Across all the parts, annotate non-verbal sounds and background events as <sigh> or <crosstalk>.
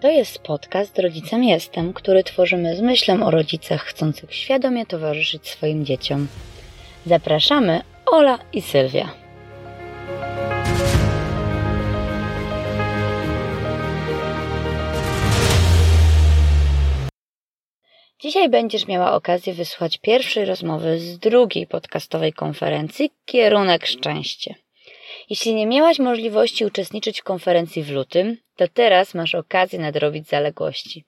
To jest podcast Rodzicem Jestem, który tworzymy z myślą o rodzicach chcących świadomie towarzyszyć swoim dzieciom. Zapraszamy Ola i Sylwia. Dzisiaj będziesz miała okazję wysłuchać pierwszej rozmowy z drugiej podcastowej konferencji Kierunek Szczęście. Jeśli nie miałaś możliwości uczestniczyć w konferencji w lutym, to teraz masz okazję nadrobić zaległości.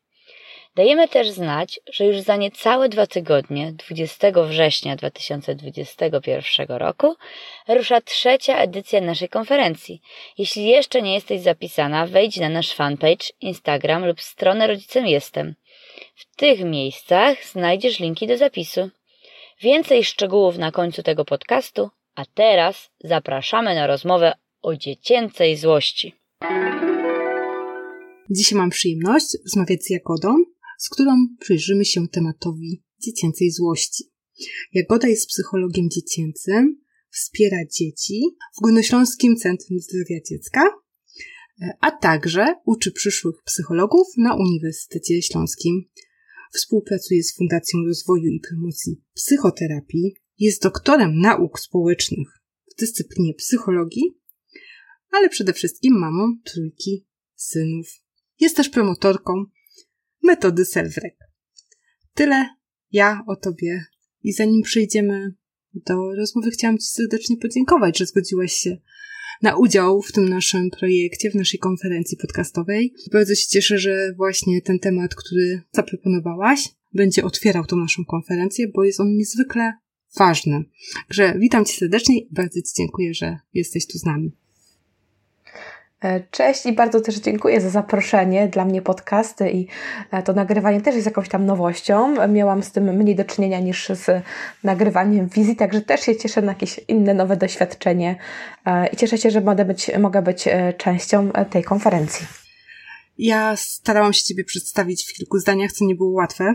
Dajemy też znać, że już za niecałe dwa tygodnie, 20 września 2021 roku, rusza trzecia edycja naszej konferencji. Jeśli jeszcze nie jesteś zapisana, wejdź na nasz fanpage, Instagram lub stronę Rodzicem Jestem. W tych miejscach znajdziesz linki do zapisu. Więcej szczegółów na końcu tego podcastu, a teraz zapraszamy na rozmowę o dziecięcej złości. Dzisiaj mam przyjemność rozmawiać z Jagodą, z którą przyjrzymy się tematowi dziecięcej złości. Jagoda jest psychologiem dziecięcym, wspiera dzieci w Górnośląskim Centrum Zdrowia Dziecka, a także uczy przyszłych psychologów na Uniwersytecie Śląskim. Współpracuje z Fundacją Rozwoju i Promocji Psychoterapii, jest doktorem nauk społecznych w dyscyplinie psychologii, ale przede wszystkim mamą trójki synów. Jest też promotorką metody Selfrek. Tyle ja o tobie. I zanim przejdziemy do rozmowy, chciałam Ci serdecznie podziękować, że zgodziłaś się na udział w tym naszym projekcie, w naszej konferencji podcastowej. Bardzo się cieszę, że właśnie ten temat, który zaproponowałaś, będzie otwierał tą naszą konferencję, bo jest on niezwykle ważny. Także witam Cię serdecznie i bardzo Ci dziękuję, że jesteś tu z nami. E, cześć i bardzo też dziękuję za zaproszenie. Dla mnie podcasty i e, to nagrywanie też jest jakąś tam nowością. Miałam z tym mniej do czynienia niż z nagrywaniem wizji, także też się cieszę na jakieś inne nowe doświadczenie e, i cieszę się, że mogę być, mogę być częścią tej konferencji. Ja starałam się Ciebie przedstawić w kilku zdaniach, co nie było łatwe.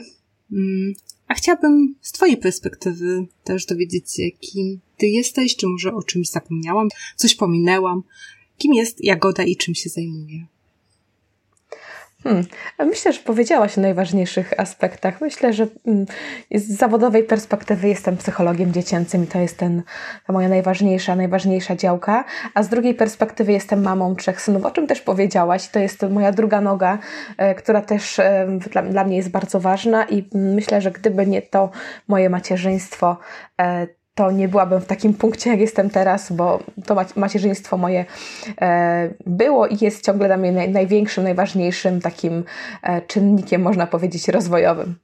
A chciałabym z Twojej perspektywy też dowiedzieć się, kim Ty jesteś, czy może o czymś zapomniałam, coś pominęłam, Kim jest Jagoda i czym się zajmuje? Hmm. Myślę, że powiedziałaś o najważniejszych aspektach. Myślę, że mm, z zawodowej perspektywy jestem psychologiem dziecięcym i to jest ten, ta moja najważniejsza, najważniejsza działka, a z drugiej perspektywy jestem mamą trzech synów, o czym też powiedziałaś. To jest moja druga noga, e, która też e, dla, dla mnie jest bardzo ważna i myślę, że gdyby nie to moje macierzyństwo, e, to nie byłabym w takim punkcie, jak jestem teraz, bo to macierzyństwo moje e, było i jest ciągle dla mnie naj, największym, najważniejszym takim e, czynnikiem, można powiedzieć, rozwojowym.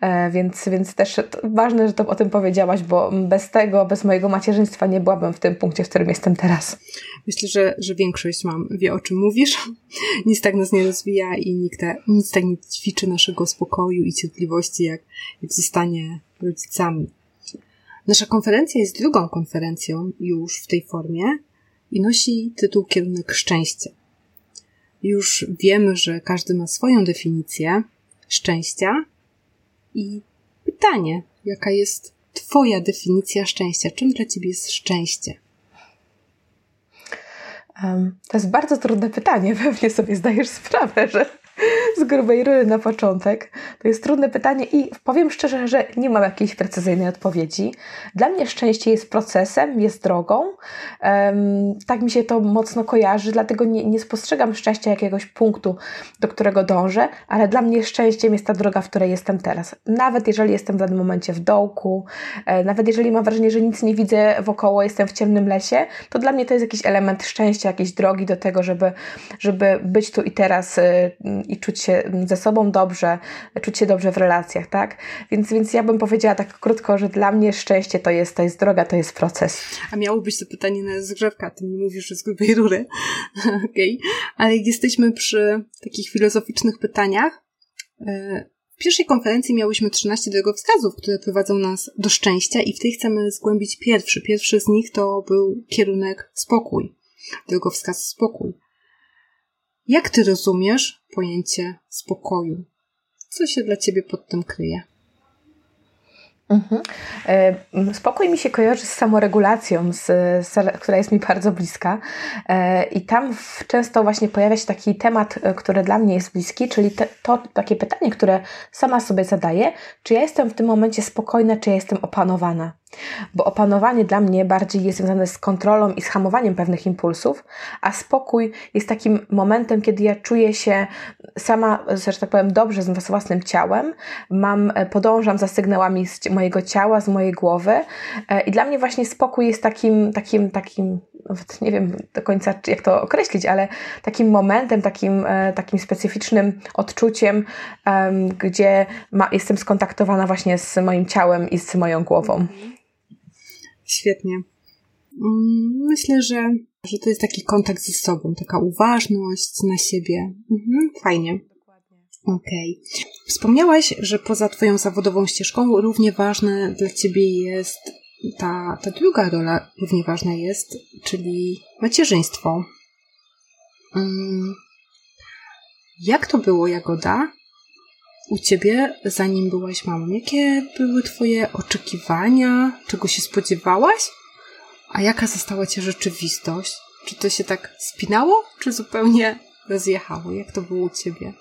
E, więc, więc też ważne, że to o tym powiedziałaś, bo bez tego, bez mojego macierzyństwa nie byłabym w tym punkcie, w którym jestem teraz. Myślę, że, że większość mam wie, o czym mówisz. <laughs> Nic tak nas nie rozwija i nikt, nic tak nie ćwiczy naszego spokoju i cierpliwości, jak, jak zostanie rodzicami. Nasza konferencja jest drugą konferencją już w tej formie i nosi tytuł Kierunek Szczęścia. Już wiemy, że każdy ma swoją definicję szczęścia i pytanie, jaka jest Twoja definicja szczęścia? Czym dla Ciebie jest szczęście? To jest bardzo trudne pytanie. <laughs> Pewnie sobie zdajesz sprawę, że z grubej rury na początek. To jest trudne pytanie i powiem szczerze, że nie mam jakiejś precyzyjnej odpowiedzi. Dla mnie szczęście jest procesem, jest drogą. Um, tak mi się to mocno kojarzy, dlatego nie, nie spostrzegam szczęścia jakiegoś punktu, do którego dążę, ale dla mnie szczęściem jest ta droga, w której jestem teraz. Nawet jeżeli jestem w danym momencie w dołku, e, nawet jeżeli mam wrażenie, że nic nie widzę wokoło, jestem w ciemnym lesie, to dla mnie to jest jakiś element szczęścia, jakiejś drogi do tego, żeby, żeby być tu i teraz e, i czuć się ze sobą dobrze, czuć się dobrze w relacjach, tak? Więc, więc ja bym powiedziała tak krótko, że dla mnie szczęście to jest, to jest droga, to jest proces. A miało być to pytanie na zgrzewka, ty mi mówisz, że z grubej rury. <laughs> Okej. Okay. Ale jesteśmy przy takich filozoficznych pytaniach, e, w pierwszej konferencji miałyśmy 13 drogowskazów, które prowadzą nas do szczęścia i w tej chcemy zgłębić pierwszy. Pierwszy z nich to był kierunek spokój. Drogowskaz spokój. Jak ty rozumiesz pojęcie spokoju? Co się dla ciebie pod tym kryje? Mhm. E, spokój mi się kojarzy z samoregulacją, z, z, która jest mi bardzo bliska. E, I tam często właśnie pojawia się taki temat, e, który dla mnie jest bliski, czyli te, to takie pytanie, które sama sobie zadaję, czy ja jestem w tym momencie spokojna, czy ja jestem opanowana. Bo opanowanie dla mnie bardziej jest związane z kontrolą i z hamowaniem pewnych impulsów, a spokój jest takim momentem, kiedy ja czuję się sama, że tak powiem, dobrze z własnym ciałem, mam, e, podążam za sygnałami z mojego ciała, z mojej głowy e, i dla mnie właśnie spokój jest takim, takim, takim, nawet nie wiem do końca jak to określić, ale takim momentem, takim, e, takim specyficznym odczuciem, gdzie ma, jestem skontaktowana właśnie z moim ciałem i z moją głową. Świetnie. Mm, myślę, że, że to jest taki kontakt ze sobą, taka uważność na siebie. Mhm, fajnie. Okej. Okay. Wspomniałaś, że poza Twoją zawodową ścieżką równie ważne dla Ciebie jest ta, ta druga rola, równie ważna jest, czyli macierzyństwo. Mm. Jak to było, Jagoda, u ciebie, zanim byłaś mamą? Jakie były twoje oczekiwania? Czego się spodziewałaś? A jaka została cię rzeczywistość? Czy to się tak spinało, czy zupełnie rozjechało? Jak to było u ciebie?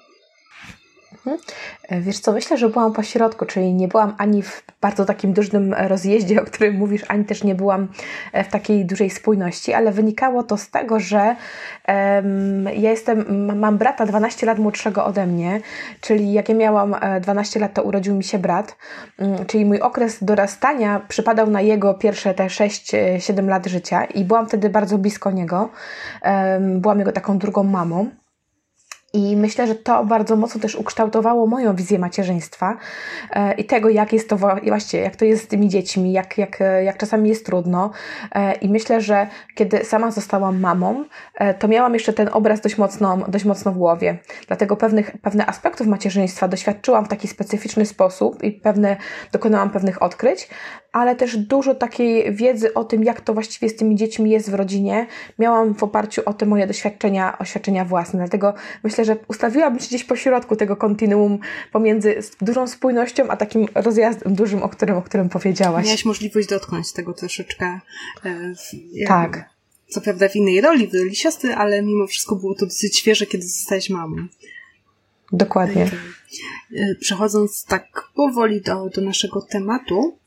Mhm. E, wiesz co, myślę, że byłam po środku, czyli nie byłam ani w bardzo takim dużym rozjeździe, o którym mówisz, ani też nie byłam e, w takiej dużej spójności, ale wynikało to z tego, że um, ja jestem, mam brata 12 lat młodszego ode mnie, czyli jak ja miałam 12 e, lat, to urodził mi się brat, um, czyli mój okres dorastania przypadał na jego pierwsze te 6-7 lat życia i byłam wtedy bardzo blisko niego, um, byłam jego taką drugą mamą. I myślę, że to bardzo mocno też ukształtowało moją wizję macierzyństwa e, i tego, jak jest to właśnie, jak to jest z tymi dziećmi, jak, jak, jak czasami jest trudno. E, I myślę, że kiedy sama zostałam mamą, e, to miałam jeszcze ten obraz dość mocno, dość mocno w głowie. Dlatego pewnych, pewne aspektów macierzyństwa doświadczyłam w taki specyficzny sposób i pewne, dokonałam pewnych odkryć, ale też dużo takiej wiedzy o tym, jak to właściwie z tymi dziećmi jest w rodzinie, miałam w oparciu o te moje doświadczenia, doświadczenia własne. Dlatego myślę, że ustawiłabym się gdzieś po środku tego kontinuum pomiędzy dużą spójnością, a takim rozjazdem dużym, o którym, o którym powiedziałaś. Miałaś możliwość dotknąć tego troszeczkę. E, tak. Co prawda w innej roli, w roli siostry, ale mimo wszystko było to dosyć świeże, kiedy zostałaś mamą. Dokładnie. E, przechodząc tak powoli do, do naszego tematu,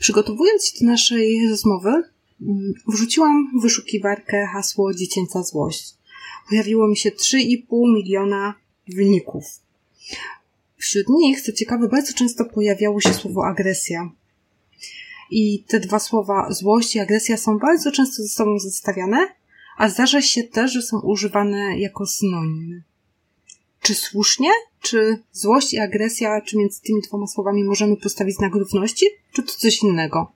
Przygotowując się do naszej rozmowy, mm, wrzuciłam w wyszukiwarkę hasło dziecięca złość. Pojawiło mi się 3,5 miliona wyników. Wśród nich, co ciekawe, bardzo często pojawiało się słowo agresja. I te dwa słowa złość i agresja są bardzo często ze sobą zestawiane, a zdarza się też, że są używane jako synonimy. Czy słusznie? Czy złość i agresja, czy między tymi dwoma słowami możemy postawić znak równości, czy to coś innego?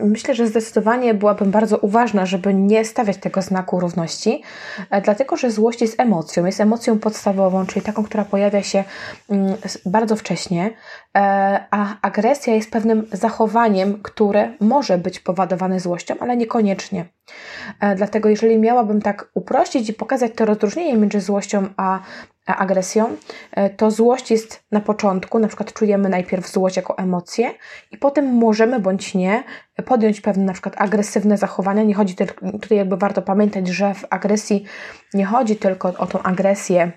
Myślę, że zdecydowanie byłabym bardzo uważna, żeby nie stawiać tego znaku równości, e, dlatego że złość jest emocją, jest emocją podstawową, czyli taką, która pojawia się mm, bardzo wcześnie, e, a agresja jest pewnym zachowaniem, które może być powodowane złością, ale niekoniecznie. E, dlatego, jeżeli miałabym tak uprościć i pokazać to rozróżnienie między złością a agresją, to złość jest na początku, na przykład czujemy najpierw złość jako emocję i potem możemy bądź nie podjąć pewne na przykład agresywne zachowania. Nie chodzi tylko, tutaj jakby warto pamiętać, że w agresji nie chodzi tylko o tą agresję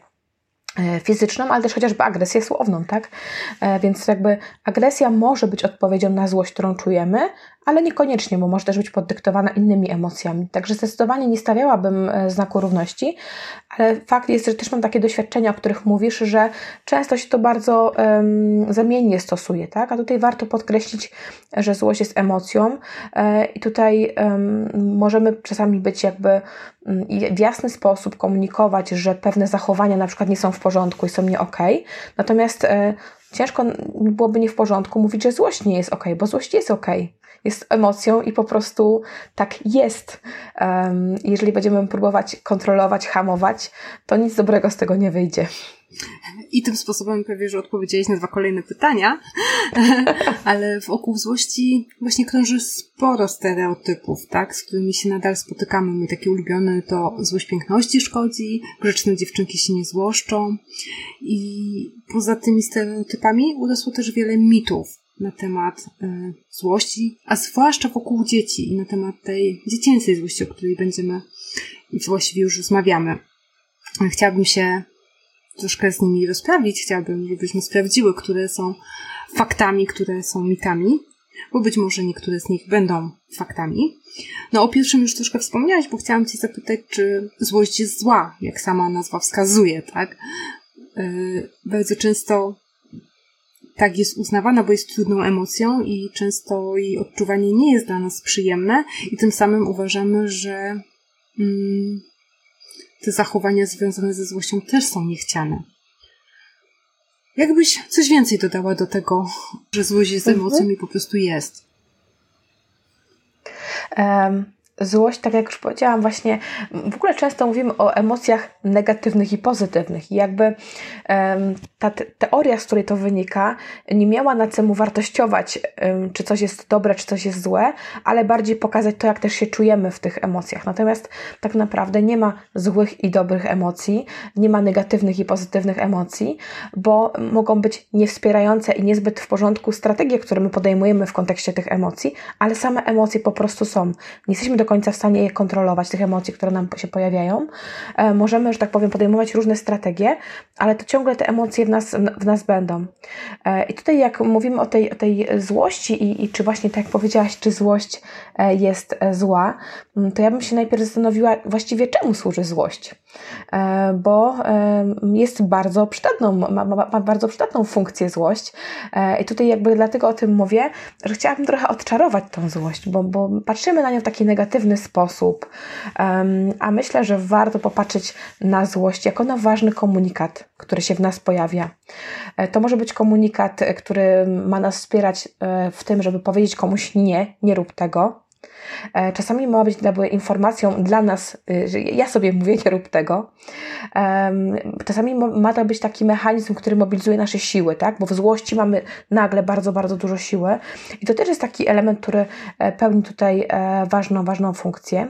E, fizyczną, ale też chociażby agresję słowną, tak? E, więc jakby agresja może być odpowiedzią na złość, którą czujemy, ale niekoniecznie, bo może też być poddyktowana innymi emocjami. Także zdecydowanie nie stawiałabym e, znaku równości, ale fakt jest, że też mam takie doświadczenia, o których mówisz, że często się to bardzo um, zamiennie stosuje, tak? A tutaj warto podkreślić, że złość jest emocją e, i tutaj um, możemy czasami być jakby um, w jasny sposób komunikować, że pewne zachowania na przykład nie są w porządku i są nie ok, natomiast e, ciężko byłoby nie w porządku mówić, że złość nie jest ok, bo złość jest ok jest emocją i po prostu tak jest. Um, jeżeli będziemy próbować kontrolować, hamować, to nic dobrego z tego nie wyjdzie. I tym sposobem prawie, że odpowiedziałeś na dwa kolejne pytania, <laughs> ale wokół złości właśnie krąży sporo stereotypów, tak, z którymi się nadal spotykamy. Mój taki ulubiony to złość piękności szkodzi, grzeczne dziewczynki się nie złoszczą. I poza tymi stereotypami urosło też wiele mitów na temat y, złości, a zwłaszcza wokół dzieci i na temat tej dziecięcej złości, o której będziemy właściwie już rozmawiamy. Chciałabym się troszkę z nimi rozprawić. Chciałabym, żebyśmy sprawdziły, które są faktami, które są mitami, bo być może niektóre z nich będą faktami. No o pierwszym już troszkę wspomniałaś, bo chciałam Cię zapytać, czy złość jest zła, jak sama nazwa wskazuje, tak? Yy, bardzo często tak jest uznawana, bo jest trudną emocją i często jej odczuwanie nie jest dla nas przyjemne i tym samym uważamy, że mm, te zachowania związane ze złością też są niechciane. Jakbyś coś więcej dodała do tego, że złość jest mhm. emocją i po prostu jest? Um, złość, tak jak już powiedziałam, właśnie w ogóle często mówimy o emocjach negatywnych i pozytywnych. I jakby um, ta teoria, z której to wynika, nie miała na celu wartościować, um, czy coś jest dobre, czy coś jest złe, ale bardziej pokazać to, jak też się czujemy w tych emocjach. Natomiast tak naprawdę nie ma złych i dobrych emocji, nie ma negatywnych i pozytywnych emocji, bo mogą być niewspierające i niezbyt w porządku strategie, które my podejmujemy w kontekście tych emocji, ale same emocje po prostu są. Nie jesteśmy do końca w stanie je kontrolować, tych emocji, które nam się pojawiają. E, możemy, że tak powiem, podejmować różne strategie, ale to ciągle te emocje w nas, w nas będą. E, I tutaj jak mówimy o tej, o tej złości i, i czy właśnie tak jak powiedziałaś, czy złość e, jest zła, to ja bym się najpierw zastanowiła właściwie czemu służy złość. Bo jest bardzo przydatną, ma, ma, bardzo przydatną funkcję złość. I tutaj jakby dlatego o tym mówię, że chciałabym trochę odczarować tą złość, bo, bo patrzymy na nią w taki negatywny negatywny sposób. A myślę, że warto popatrzeć na złość jako na ważny komunikat, który się w nas pojawia. E, to może być komunikat, e, który ma nas wspierać e, w tym, żeby powiedzieć komuś nie, nie rób tego. E, czasami ma być informacją dla nas, y, że ja sobie mówię, nie rób tego. Czasami ma to być taki mechanizm, który mobilizuje nasze siły, tak? Bo w złości mamy nagle bardzo, bardzo dużo siły. I to też jest taki element, który e, pełni tutaj e, ważną, ważną funkcję.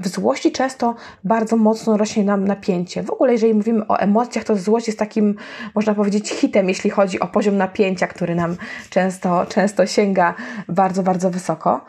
W złości często bardzo mocno rośnie nam napięcie. W ogóle, jeżeli mówimy o emocjach, to złość jest takim, można powiedzieć, hitem, jeśli chodzi o poziom napięcia, który nam często, często sięga bardzo, bardzo wysoko.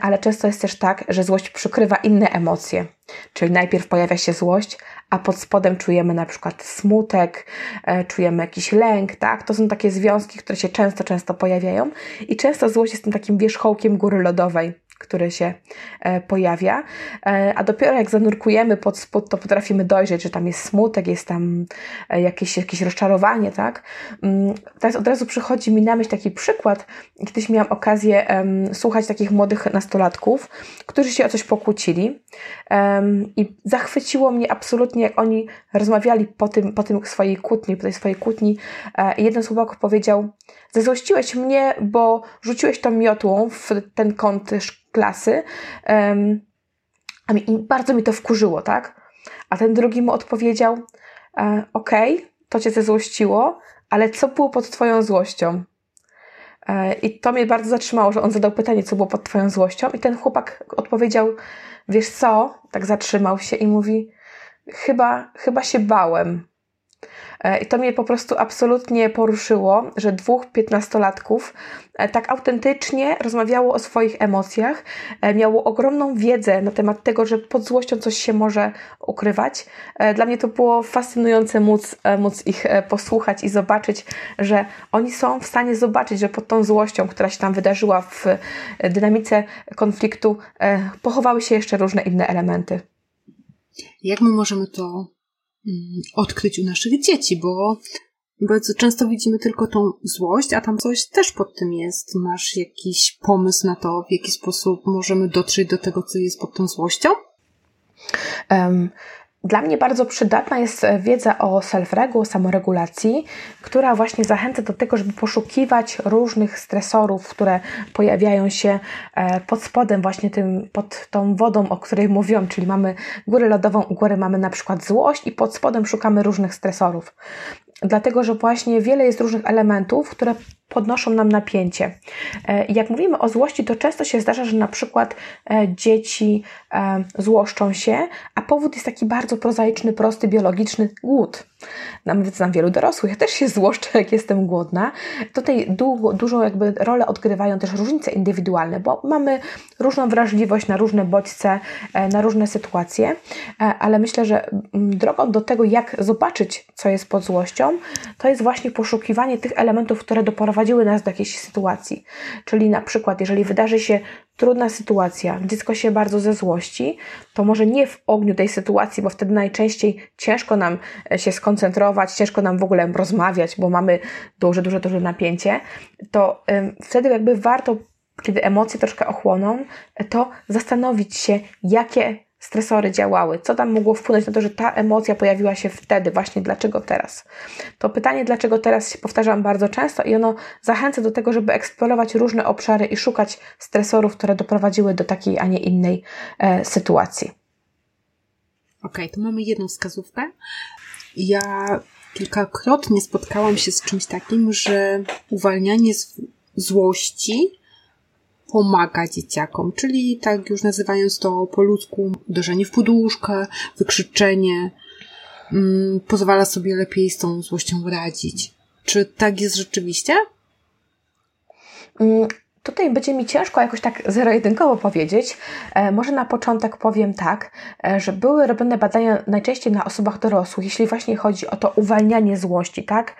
Ale często jest też tak, że złość przykrywa inne emocje. Czyli najpierw pojawia się złość, a pod spodem czujemy na przykład smutek, e, czujemy jakiś lęk, tak? To są takie związki, które się często, często pojawiają i często złość jest tym takim wierzchołkiem góry lodowej który się e, pojawia, e, a dopiero jak zanurkujemy pod spód, to potrafimy dojrzeć, że tam jest smutek, jest tam e, jakieś, jakieś rozczarowanie, tak? Mm, teraz od razu przychodzi mi na myśl taki przykład, kiedyś miałam okazję um, słuchać takich młodych nastolatków, którzy się o coś pokłócili um, i zachwyciło mnie absolutnie, jak oni rozmawiali po tym, po tym swojej kłótni, po tej swojej kłótni. I jeden z chłopaków powiedział, zezłościłeś mnie, bo rzuciłeś tą miotłą w ten kąt klasy. Um, I bardzo mi to wkurzyło, tak? A ten drugi mu odpowiedział: e, Okej, okay, to cię zezłościło, ale co było pod Twoją złością? E, I to mnie bardzo zatrzymało, że on zadał pytanie, co było pod Twoją złością, i ten chłopak odpowiedział: Wiesz co? Tak zatrzymał się i mówi: Chyba, chyba się bałem. E, I to mnie po prostu absolutnie poruszyło, że dwóch piętnastolatków e, tak autentycznie rozmawiało o swoich emocjach, e, miało ogromną wiedzę na temat tego, że pod złością coś się może ukrywać. Dla mnie to było fascynujące móc, móc ich posłuchać i zobaczyć, że oni są w stanie zobaczyć, że pod tą złością, która się tam wydarzyła w dynamice konfliktu, pochowały się jeszcze różne inne elementy. Jak my możemy to odkryć u naszych dzieci, bo bardzo często widzimy tylko tą złość, a tam coś też pod tym jest. Masz jakiś pomysł na to, w jaki sposób możemy dotrzeć do tego, co jest pod tą złością? Um, dla mnie bardzo przydatna jest e, wiedza o self-regu, samoregulacji, która właśnie zachęca do tego, żeby poszukiwać różnych stresorów, które pojawiają się e, pod spodem, właśnie tym, pod tą wodą, o której mówiłam, czyli mamy górę lodową, u góry mamy na przykład złość i pod spodem szukamy różnych stresorów. dlatego że właśnie wiele jest różnych elementów, które podnoszą nam napięcie. E, jak mówimy o złości, to często się zdarza, że na przykład e, dzieci e, złoszczą się, a powód jest taki bardzo prozaiczny, prosty, biologiczny głód. Nawet znam wielu dorosłych, ja też się złoszczę, jak jestem głodna. Tutaj du dużą jakby rolę odgrywają też różnice indywidualne, bo mamy różną wrażliwość na różne bodźce, na różne sytuacje, ale myślę, że mm, drogą do tego, jak zobaczyć, co jest pod złością, to jest właśnie poszukiwanie tych elementów, które doprowadzają doprowadziły nas do jakiejś sytuacji. Czyli na przykład, jeżeli wydarzy się trudna sytuacja, dziecko się bardzo ze złości, to może nie w ogniu tej sytuacji, bo wtedy najczęściej ciężko nam e, się skoncentrować, ciężko nam w ogóle rozmawiać, bo mamy duże, duże, duże napięcie, to wtedy jakby warto kiedy emocje troszkę ochłoną, to zastanowić się, jakie stresory działały, co tam mogło wpłynąć na to, że ta emocja pojawiła się wtedy, właśnie dlaczego teraz. To pytanie, dlaczego teraz, się powtarzam bardzo często i ono zachęca do tego, żeby eksplorować różne obszary i szukać stresorów, które doprowadziły do takiej, a nie innej e, sytuacji. Okej, okay, tu mamy jedną wskazówkę. Ja kilkakrotnie spotkałam się z czymś takim, że uwalnianie złości pomaga dzieciakom, czyli tak już nazywając to po ludzku, uderzenie w poduszkę, wykrzyczenie, mm, pozwala sobie lepiej z tą złością radzić. Czy tak jest rzeczywiście? Mm, Tutaj będzie mi ciężko jakoś tak zero-jedynkowo powiedzieć. E, może na początek powiem tak, e, że były robione badania najczęściej na osobach dorosłych, jeśli właśnie chodzi o to uwalnianie złości, tak?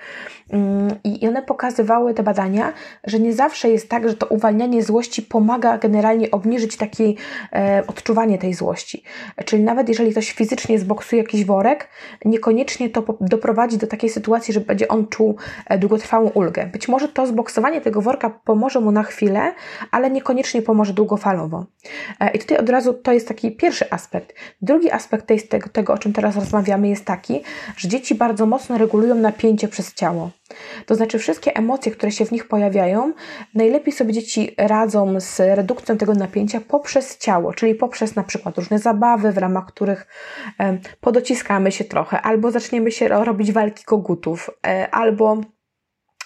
Mm, I one pokazywały te badania, że nie zawsze jest tak, że to uwalnianie złości pomaga generalnie obniżyć takie e, odczuwanie tej złości. Czyli nawet jeżeli ktoś fizycznie zboksuje jakiś worek, niekoniecznie to doprowadzi do takiej sytuacji, że będzie on czuł długotrwałą ulgę. Być może to zboksowanie tego worka pomoże mu na chwilę, ale niekoniecznie pomoże długofalowo. E, I tutaj od razu to jest taki pierwszy aspekt. Drugi aspekt tego, tego, o czym teraz rozmawiamy, jest taki, że dzieci bardzo mocno regulują napięcie przez ciało. To znaczy, wszystkie emocje, które się w nich pojawiają, najlepiej sobie dzieci radzą z redukcją tego napięcia poprzez ciało, czyli poprzez na przykład różne zabawy, w ramach których podociskamy się trochę, albo zaczniemy się robić walki kogutów, e, albo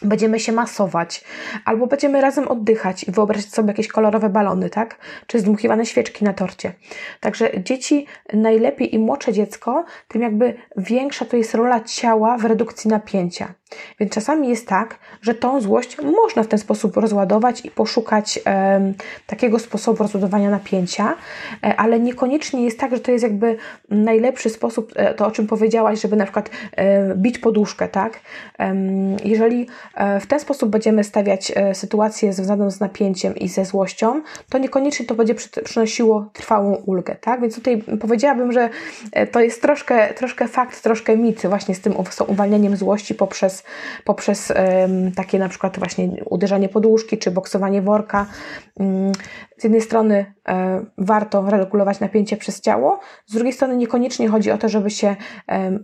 będziemy się masować, albo będziemy razem oddychać i wyobrazić sobie jakieś kolorowe balony, tak? Czy zdmuchiwane świeczki na torcie. Także dzieci, najlepiej im młodsze dziecko, tym jakby większa to jest rola ciała w redukcji napięcia. Więc czasami jest tak, że tą złość można w ten sposób rozładować i poszukać e, takiego sposobu rozładowania napięcia, e, ale niekoniecznie jest tak, że to jest jakby najlepszy sposób, e, to o czym powiedziałaś, żeby na przykład e, bić poduszkę, tak? jeżeli e, w ten sposób będziemy stawiać e, sytuację związaną z napięciem i ze złością, to niekoniecznie to będzie przynosiło trwałą ulgę, tak? Więc tutaj powiedziałabym, że to jest troszkę, troszkę fakt, troszkę mit właśnie z tym uwalnianiem złości poprzez poprzez, takie na przykład właśnie uderzanie podłóżki czy boksowanie worka. Mm, z jednej strony e, warto regulować napięcie przez ciało, z drugiej strony niekoniecznie chodzi o to, żeby się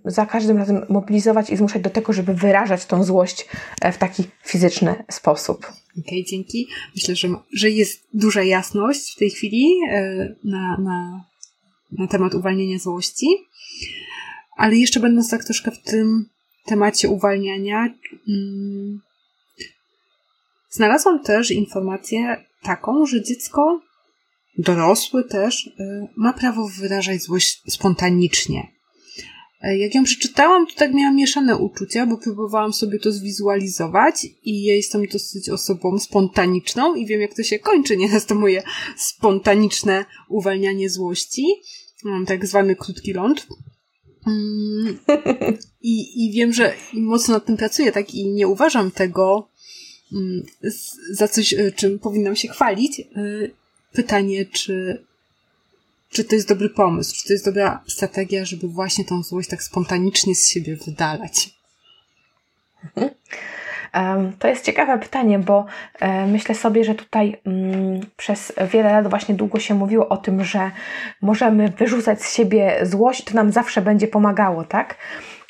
za każdym razem mobilizować i zmuszać do tego, żeby wyrażać tą złość e, w taki fizyczny sposób. Okej, okay, dzięki. Myślę, że, że jest duża jasność w tej chwili e, na, na, na temat uwalniania złości. Ale jeszcze będąc tak troszkę w tym temacie uwalniania mm, znalazłam też informację taką, że dziecko, dorosły też, y, ma prawo wyrażać złość spontanicznie. E, jak ją przeczytałam, to tak miałam mieszane uczucia, bo próbowałam sobie to zwizualizować i ja jestem dosyć osobą spontaniczną i wiem, jak to się kończy nieraz <laughs> to moje spontaniczne uwalnianie złości. Mam tak zwany krótki ląd. Mm, <laughs> I, I wiem, że mocno nad tym pracuję, tak? I nie uważam tego mm, za coś, e, czym powinnam się chwalić. E, pytanie, czy, czy to jest dobry pomysł, czy to jest dobra strategia, żeby właśnie tą złość tak spontanicznie z siebie wydalać. <laughs> To jest ciekawe pytanie, bo e, myślę sobie, że tutaj mm, przez wiele lat właśnie długo się mówiło o tym, że możemy wyrzucać z siebie złość, to nam zawsze będzie pomagało, tak?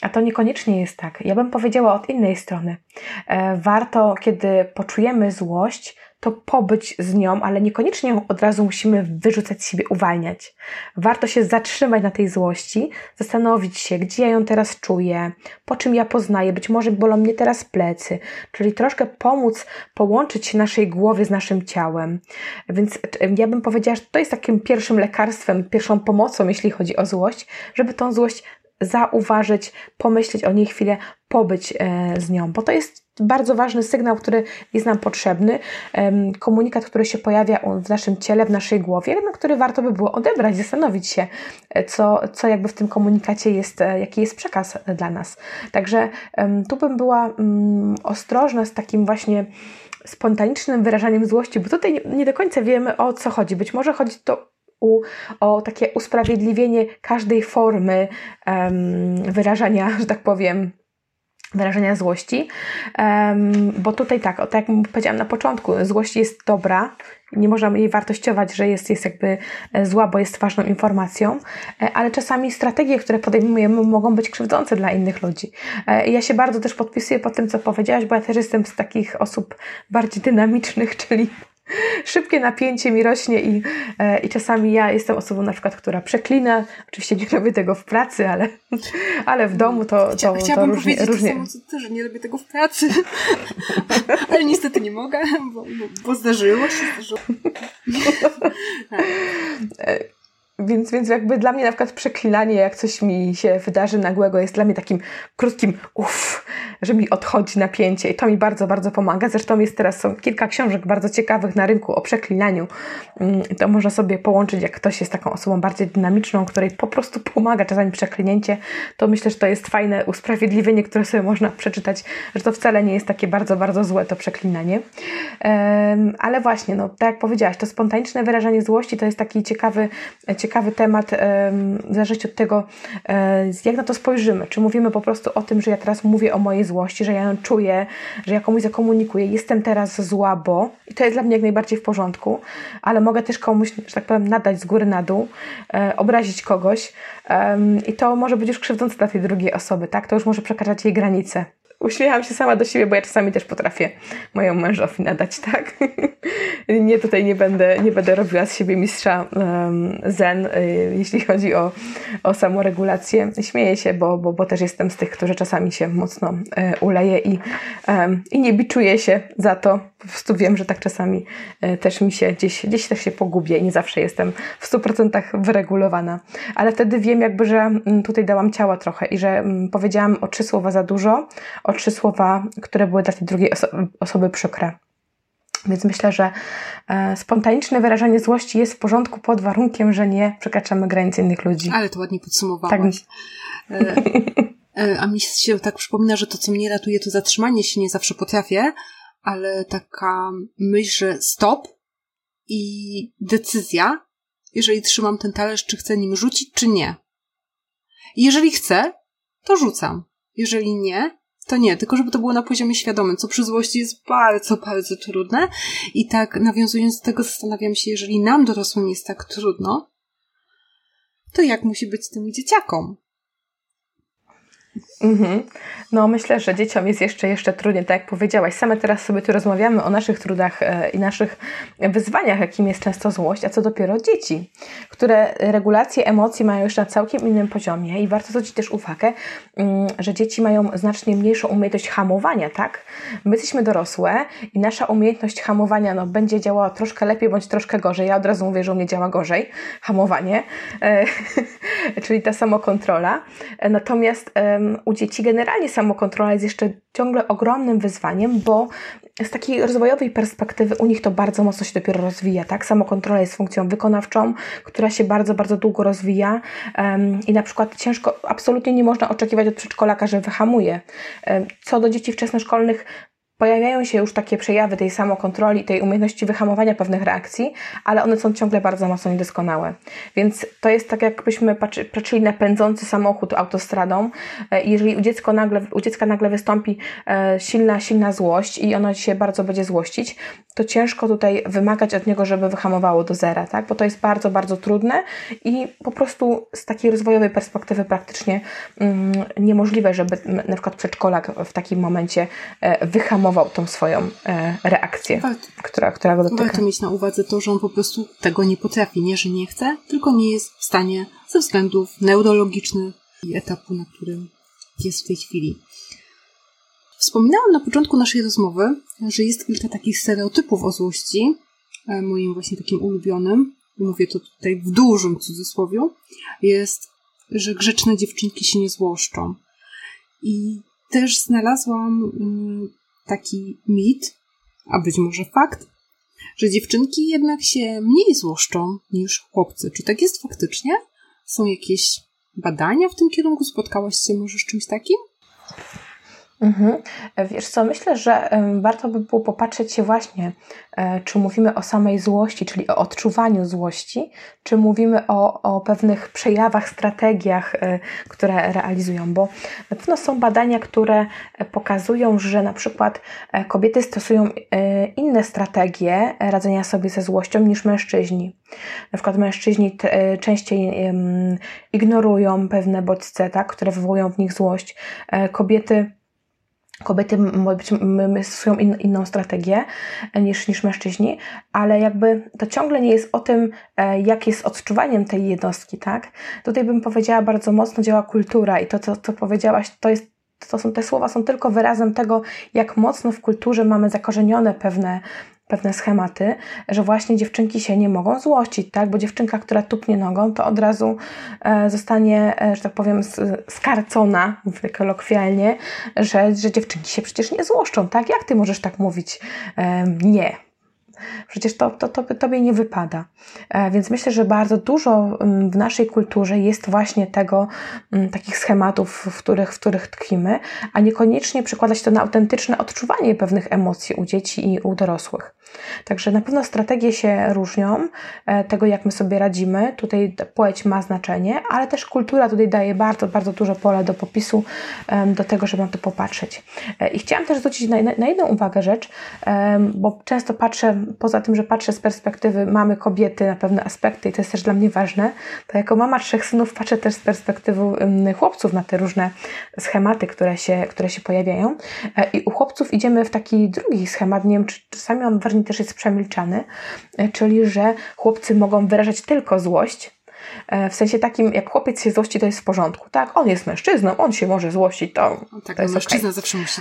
A to niekoniecznie jest tak. Ja bym powiedziała od innej strony. E, warto, kiedy poczujemy złość, to pobyć z nią, ale niekoniecznie od razu musimy wyrzucać siebie, uwalniać. Warto się zatrzymać na tej złości, zastanowić się, gdzie ja ją teraz czuję, po czym ja poznaję, być może bolą mnie teraz plecy, czyli troszkę pomóc połączyć się naszej głowy z naszym ciałem. Więc ja bym powiedziała, że to jest takim pierwszym lekarstwem, pierwszą pomocą, jeśli chodzi o złość, żeby tą złość zauważyć, pomyśleć o niej chwilę, pobyć e, z nią, bo to jest bardzo ważny sygnał, który jest nam potrzebny, komunikat, który się pojawia w naszym ciele, w naszej głowie, na który warto by było odebrać, zastanowić się, e, co, co jakby w tym komunikacie jest, e, jaki jest przekaz dla nas. Także tu bym była mm, ostrożna z takim właśnie spontanicznym wyrażaniem złości, bo tutaj nie do końca wiemy o co chodzi. Być może chodzi to u, o takie usprawiedliwienie każdej formy um, wyrażania, <laughs> że tak powiem, wyrażenia złości, um, bo tutaj tak, tak jak powiedziałam na początku, złość jest dobra, nie można jej wartościować, że jest, jest jakby e, zła, bo jest ważną informacją, e, ale czasami strategie, które podejmujemy, mogą być krzywdzące dla innych ludzi. E, ja się bardzo też podpisuję po tym, co powiedziałaś, bo ja też jestem z takich osób bardziej dynamicznych, <laughs> czyli szybkie napięcie mi rośnie i, e, i czasami ja jestem osobą na przykład, która przeklina. Oczywiście nie robię tego w pracy, ale, <laughs> ale w domu to, to, Chcia, Chciałabym to różnie. powiedzieć różnie... to samo, co ty, że nie robię tego w pracy, <laughs> ale niestety nie mogę, bo, bo, bo zdarzyło się. Zdarzyło. <laughs> Więc, więc jakby dla mnie na przykład przeklinanie, jak coś mi się wydarzy nagłego, jest dla mnie takim krótkim uff, że mi odchodzi napięcie i to mi bardzo, bardzo pomaga. Zresztą jest teraz są kilka książek bardzo ciekawych na rynku o przeklinaniu. Mm, to można sobie połączyć, jak ktoś jest taką osobą bardziej dynamiczną, której po prostu pomaga czasami przeklinięcie, to myślę, że to jest fajne usprawiedliwienie, które sobie można przeczytać, że to wcale nie jest takie bardzo, bardzo złe to przeklinanie. Ale właśnie, no tak jak powiedziałaś, to spontaniczne wyrażanie złości to jest taki ciekawy, ciekawy temat, w zależności od tego, e, jak na to spojrzymy. Czy mówimy po prostu o tym, że ja teraz mówię o mojej złości, że ja ją czuję, że ja komuś zakomunikuję, jestem teraz zła, bo i to jest dla mnie jak najbardziej w porządku, ale mogę też komuś, że tak powiem, nadać z góry na dół, e, obrazić kogoś i to może być już krzywdzące dla tej drugiej osoby, tak? To już może przekraczać jej granice uśmiecham się sama do siebie, bo ja czasami też potrafię moją mężowi nadać, <laughs> tak? nie, tutaj nie będę, nie będę robiła z siebie mistrza um, zen, y, jeśli chodzi o, o samoregulację. Śmieję się, bo, bo, bo też jestem z tych, którzy czasami się mocno y, uleje i, i nie biczuję się za to. Po prostu wiem, że tak czasami y, też mi się gdzieś, gdzieś też się pogubię i nie zawsze jestem w 100% wyregulowana. Ale wtedy wiem jakby, że mm, tutaj dałam ciała trochę i że mm, powiedziałam o trzy słowa za dużo, o trzy słowa, które były dla tej drugiej oso osoby przykre. Więc myślę, że e, spontaniczne wyrażanie złości jest w porządku pod warunkiem, że nie przekraczamy granic innych ludzi. Ale to ładnie podsumowałaś. Tak. E, e, a mi się tak przypomina, że to, co mnie ratuje, to zatrzymanie się nie zawsze potrafię, ale taka myśl, że stop i decyzja, jeżeli trzymam ten talerz, czy chcę nim rzucić, czy nie. jeżeli chcę, to rzucam. Jeżeli nie, to nie, tylko żeby to było na poziomie świadomym, co przy złości jest bardzo, bardzo trudne. I tak nawiązując do tego zastanawiam się, jeżeli nam dorosłym jest tak trudno, to jak musi być tym dzieciakom? Mhm. No myślę, że dzieciom jest jeszcze, jeszcze trudniej, tak jak powiedziałaś. Same teraz sobie tu rozmawiamy o naszych trudach e, i naszych wyzwaniach, jakim jest często złość, a co dopiero dzieci, które regulację emocji mają już na całkiem innym poziomie i warto zwrócić też uwagę, mm, że dzieci mają znacznie mniejszą umiejętność hamowania, tak? My jesteśmy dorosłe i nasza umiejętność hamowania no, będzie działała troszkę lepiej bądź troszkę gorzej. Ja od razu mówię, że u mnie działa gorzej hamowanie, e, <laughs> czyli ta samokontrola. Natomiast u dzieci generalnie samokontrola jest jeszcze ciągle ogromnym wyzwaniem, bo z takiej rozwojowej perspektywy u nich to bardzo mocno się dopiero rozwija, tak? Samokontrola jest funkcją wykonawczą, która się bardzo, bardzo długo rozwija um, i na przykład ciężko, absolutnie nie można oczekiwać od przedszkolaka, że wyhamuje. Um, co do dzieci wczesnoszkolnych, pojawiają się już takie przejawy tej samokontroli, tej umiejętności wyhamowania pewnych reakcji, ale one są ciągle bardzo mocno niedoskonałe. Więc to jest tak, jakbyśmy patrzyli na pędzący samochód autostradą. E, jeżeli u, dziecka nagle, u dziecka nagle wystąpi e, silna, silna złość i ono się bardzo będzie złościć, to ciężko tutaj wymagać od niego, żeby wyhamowało do zera, tak? Bo to jest bardzo, bardzo trudne i po prostu z takiej rozwojowej perspektywy praktycznie mm, niemożliwe, żeby na przykład przedszkolak w takim momencie e, wyhamował tą swoją e, reakcję, Warto, która, która go dotyka. warto mieć na uwadze to, że on po prostu tego nie potrafi. Nie, że nie chce, tylko nie jest w stanie ze względów neurologicznych i etapu, na którym jest w tej chwili. Wspominałam na początku naszej rozmowy, że jest kilka takich stereotypów o złości, e, moim właśnie takim ulubionym, mówię to tutaj w dużym cudzysłowiu, jest, że grzeczne dziewczynki się nie złoszczą. I też znalazłam mm, taki mit, a być może fakt, że dziewczynki jednak się mniej złoszczą niż chłopcy. Czy tak jest faktycznie? Są jakieś badania w tym kierunku? Spotkałaś się może z czymś takim? Mhm. Wiesz co, myślę, że warto by było popatrzeć się właśnie, e, czy mówimy o samej złości, czyli o odczuwaniu złości, czy mówimy o, o pewnych przejawach, strategiach, e, które realizują, bo na pewno są badania, które e, pokazują, że na przykład kobiety stosują inne strategie radzenia sobie ze złością niż mężczyźni. Na przykład mężczyźni częściej ignorują pewne bodźce, tak, które wywołują w nich złość. Kobiety Kobiety być- m- m- stosują in, inną strategię e, niż, niż mężczyźni, ale jakby to ciągle nie jest o tym, e, jak jest odczuwaniem tej jednostki, tak? Tutaj bym powiedziała, bardzo mocno działa kultura i to, co, co powiedziałaś, to jest to są, te słowa są tylko wyrazem tego, jak mocno w kulturze mamy zakorzenione pewne, pewne schematy, że właśnie dziewczynki się nie mogą złościć, tak? Bo dziewczynka, która tupnie nogą, to od razu e, zostanie, e, że tak powiem, skarcona, mówię kolokwialnie, że, że dziewczynki się przecież nie złoszczą, tak? Jak ty możesz tak mówić? E, nie. Przecież to, to, to tobie nie wypada. E, Więc myślę, że bardzo dużo mm, w naszej kulturze jest właśnie tego, mm, takich schematów, w których, w których tkwimy, a niekoniecznie przekładać to na autentyczne odczuwanie pewnych emocji u dzieci i u dorosłych. Także na pewno strategie się różnią, e, tego jak my sobie radzimy. Tutaj ta płeć ma znaczenie, ale też kultura tutaj daje bardzo, bardzo duże pole do popisu, do tego, żeby na to popatrzeć. E, I chciałam też zwrócić na, na jedną uwagę rzecz, bo często patrzę, poza tym, że patrzę z perspektywy mamy kobiety na pewne aspekty i to jest też dla mnie ważne, to jako mama trzech synów patrzę też z perspektywy chłopców na te różne schematy, które się, które się pojawiają. E, I u chłopców idziemy w taki drugi schemat, nie wiem, czy czasami on też jest przemilczany, e, czyli że chłopcy mogą wyrażać tylko złość, e, w sensie takim, jak chłopiec się złości, to jest w porządku, tak? On jest mężczyzną, on się może złościć, to, No tak, to no jest mężczyzna okej. zawsze musi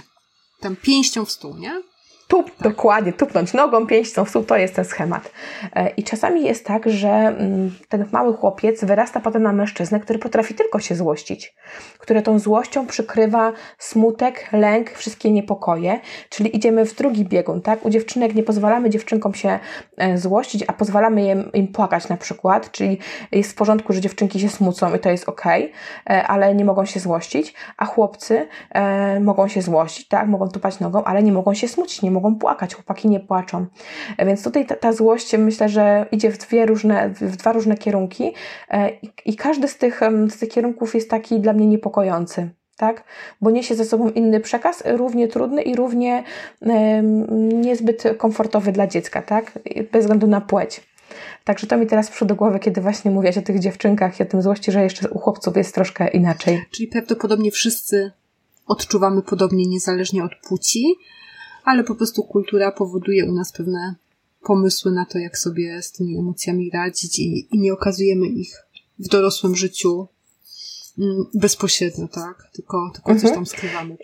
tam pięścią w stół, nie? Tup, dokładnie, tupnąć nogą, pięścią w stół, to jest ten schemat. E, I czasami jest tak, że mm, ten mały chłopiec wyrasta potem na mężczyznę, który potrafi tylko się złościć, który tą złością przykrywa smutek, lęk, wszystkie niepokoje, czyli idziemy w drugi biegun, tak? U dziewczynek nie pozwalamy dziewczynkom się e, złościć, a pozwalamy im, im płakać na przykład, czyli jest w porządku, że dziewczynki się smucą i to jest okej, e, ale nie mogą się złościć, a chłopcy mogą się złościć, tak? Mogą tupać nogą, ale nie mogą się smucić, nie mogą płakać, chłopaki nie płaczą. E, Więc tutaj ta, ta złość myślę, że idzie w dwie różne, w dwa różne kierunki e, i, i każdy z tych, z tych kierunków jest taki dla mnie niepokojący. Tak? Bo niesie ze sobą inny przekaz, równie trudny i równie em, niezbyt komfortowy dla dziecka, tak? Bez względu na płeć. Także to mi teraz przyszło do głowy, kiedy właśnie mówiłaś o tych dziewczynkach i o tym złości, że jeszcze u chłopców jest troszkę inaczej. Czyli prawdopodobnie wszyscy odczuwamy podobnie, niezależnie od płci, ale po prostu kultura powoduje u nas pewne pomysły na to, jak sobie z tymi emocjami radzić i, i nie okazujemy ich w dorosłym życiu mm, bezpośrednio, tak? Tylko, tylko coś Mhm. tam skrywamy.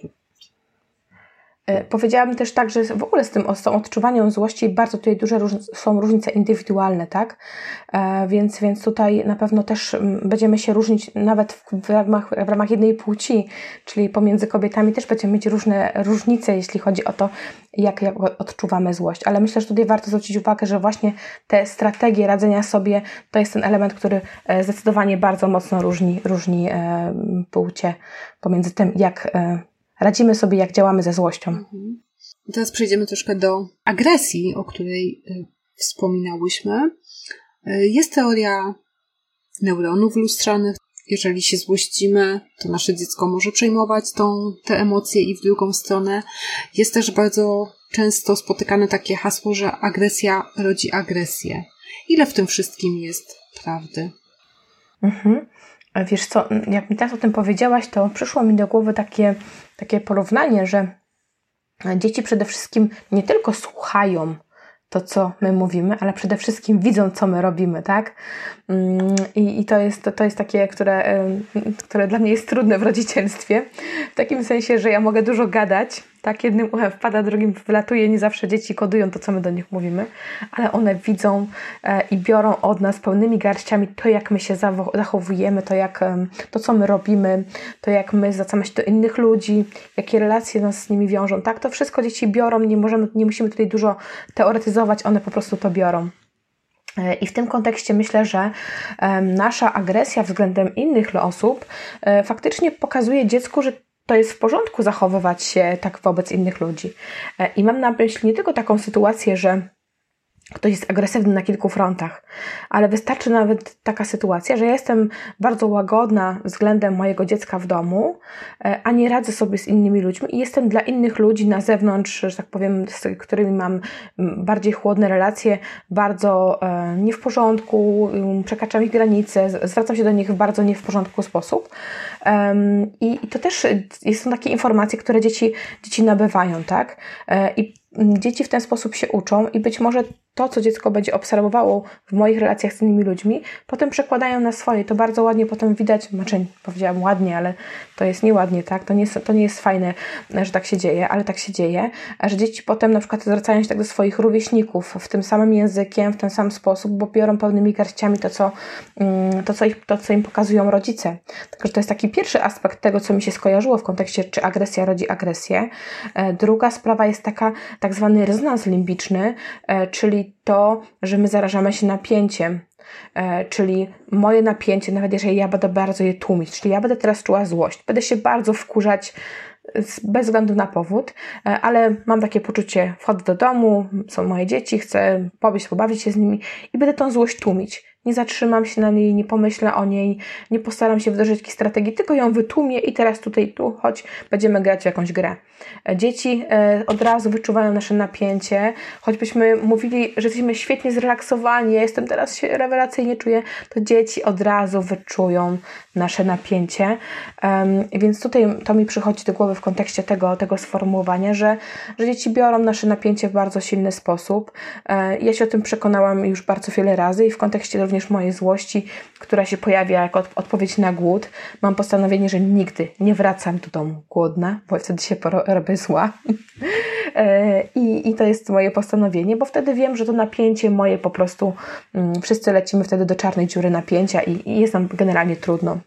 E, Powiedziałabym też tak, że w ogóle z tym z odczuwaniem złości bardzo tutaj duże są różnice indywidualne, tak? E, więc, więc tutaj na pewno też mm, będziemy się różnić nawet w, w, ramach, w ramach jednej płci, czyli pomiędzy kobietami też będziemy mieć różne różnice, jeśli chodzi o to, jak, jak odczuwamy złość. Ale myślę, że tutaj warto zwrócić uwagę, że właśnie te strategie radzenia sobie to jest ten element, który e, zdecydowanie bardzo mocno różni, różni e, płcie pomiędzy tym, jak e, radzimy sobie, jak działamy ze złością. Mhm. Teraz przejdziemy troszkę do agresji, o której y, wspominałyśmy. Y, Jest teoria neuronów lustrzanych jeżeli się złościmy, to nasze dziecko może przejmować tą, te emocje i w drugą stronę. Jest też bardzo często spotykane takie hasło, że agresja rodzi agresję. Ile w tym wszystkim jest prawdy? Mhm. Wiesz co, jak mi teraz o tym powiedziałaś, to przyszło mi do głowy takie, takie porównanie, że dzieci przede wszystkim nie tylko słuchają to, co my mówimy, ale przede wszystkim widzą, co my robimy, tak? Mm, I, i to, jest, to, to jest takie, które, które dla mnie jest trudne w rodzicielstwie, w takim sensie, że ja mogę dużo gadać, tak, jednym uchem wpada, drugim wylatuje. Nie zawsze dzieci kodują to, co my do nich mówimy, ale one widzą e, i biorą od nas pełnymi garściami to, jak my się zachowujemy, to, jak, to co my robimy, to, jak my zwracamy się do innych ludzi, jakie relacje nas z nimi wiążą. Tak, to wszystko dzieci biorą, nie, możemy, nie musimy tutaj dużo teoretyzować, one po prostu to biorą. E, I w tym kontekście myślę, że nasza agresja względem innych osób e, faktycznie pokazuje dziecku, że to jest w porządku zachowywać się tak wobec innych ludzi. E, I mam na myśli nie tylko taką sytuację, że ktoś jest agresywny na kilku frontach, ale wystarczy nawet taka sytuacja, że ja jestem bardzo łagodna względem mojego dziecka w domu, e, a nie radzę sobie z innymi ludźmi i jestem dla innych ludzi na zewnątrz, że tak powiem, z którymi mam bardziej chłodne relacje, bardzo e, nie w porządku, przekraczam ich granice, zwracam się do nich w bardzo nie w porządku sposób. I to też są takie informacje, które dzieci, dzieci nabywają, tak? E, I dzieci w ten sposób się uczą i być może to, co dziecko będzie obserwowało w moich relacjach z innymi ludźmi, potem przekładają na swoje. To bardzo ładnie potem widać, znaczy powiedziałam ładnie, ale to jest nieładnie, tak? To nie, jest, to nie jest fajne, że tak się dzieje, ale tak się dzieje, że dzieci potem na przykład zwracają się tak do swoich rówieśników w tym samym językiem, w ten sam sposób, bo biorą pełnymi garściami to, co, mm, to, co, ich, to, co im pokazują rodzice. Także to jest taki pierwszy aspekt tego, co mi się skojarzyło w kontekście, czy agresja rodzi agresję. E, druga sprawa jest taka, tak zwany rezonans limbiczny, e, czyli to, że my zarażamy się napięciem, e, czyli moje napięcie, nawet jeżeli ja będę bardzo je tłumić, czyli ja będę teraz czuła złość, będę się bardzo wkurzać bez względu na powód, ale mam takie poczucie, wchodzę do domu, są moje dzieci, chcę pobyć, pobawić się z nimi i będę tą złość tłumić nie zatrzymam się na niej, nie pomyślę o niej, nie postaram się wdrożyć jakiejś strategii, tylko ją wytłumię i teraz tutaj, tu, choć będziemy grać w jakąś grę. E, dzieci e, od razu wyczuwają nasze napięcie, choćbyśmy mówili, że jesteśmy świetnie zrelaksowani, ja jestem teraz się rewelacyjnie czuję, to dzieci od razu wyczują nasze napięcie. Więc tutaj to mi przychodzi do głowy w kontekście tego, tego sformułowania, że, że dzieci biorą nasze napięcie w bardzo silny sposób. E, ja się o tym przekonałam już bardzo wiele razy i w kontekście również mojej złości, która się pojawia jako odpowiedź na głód, mam postanowienie, że nigdy nie wracam do domu głodna, bo wtedy się robię zła. <laughs> E, I, I to jest moje postanowienie, bo wtedy wiem, że to napięcie moje po prostu, mm, wszyscy lecimy wtedy do czarnej dziury napięcia i, i jest nam generalnie trudno.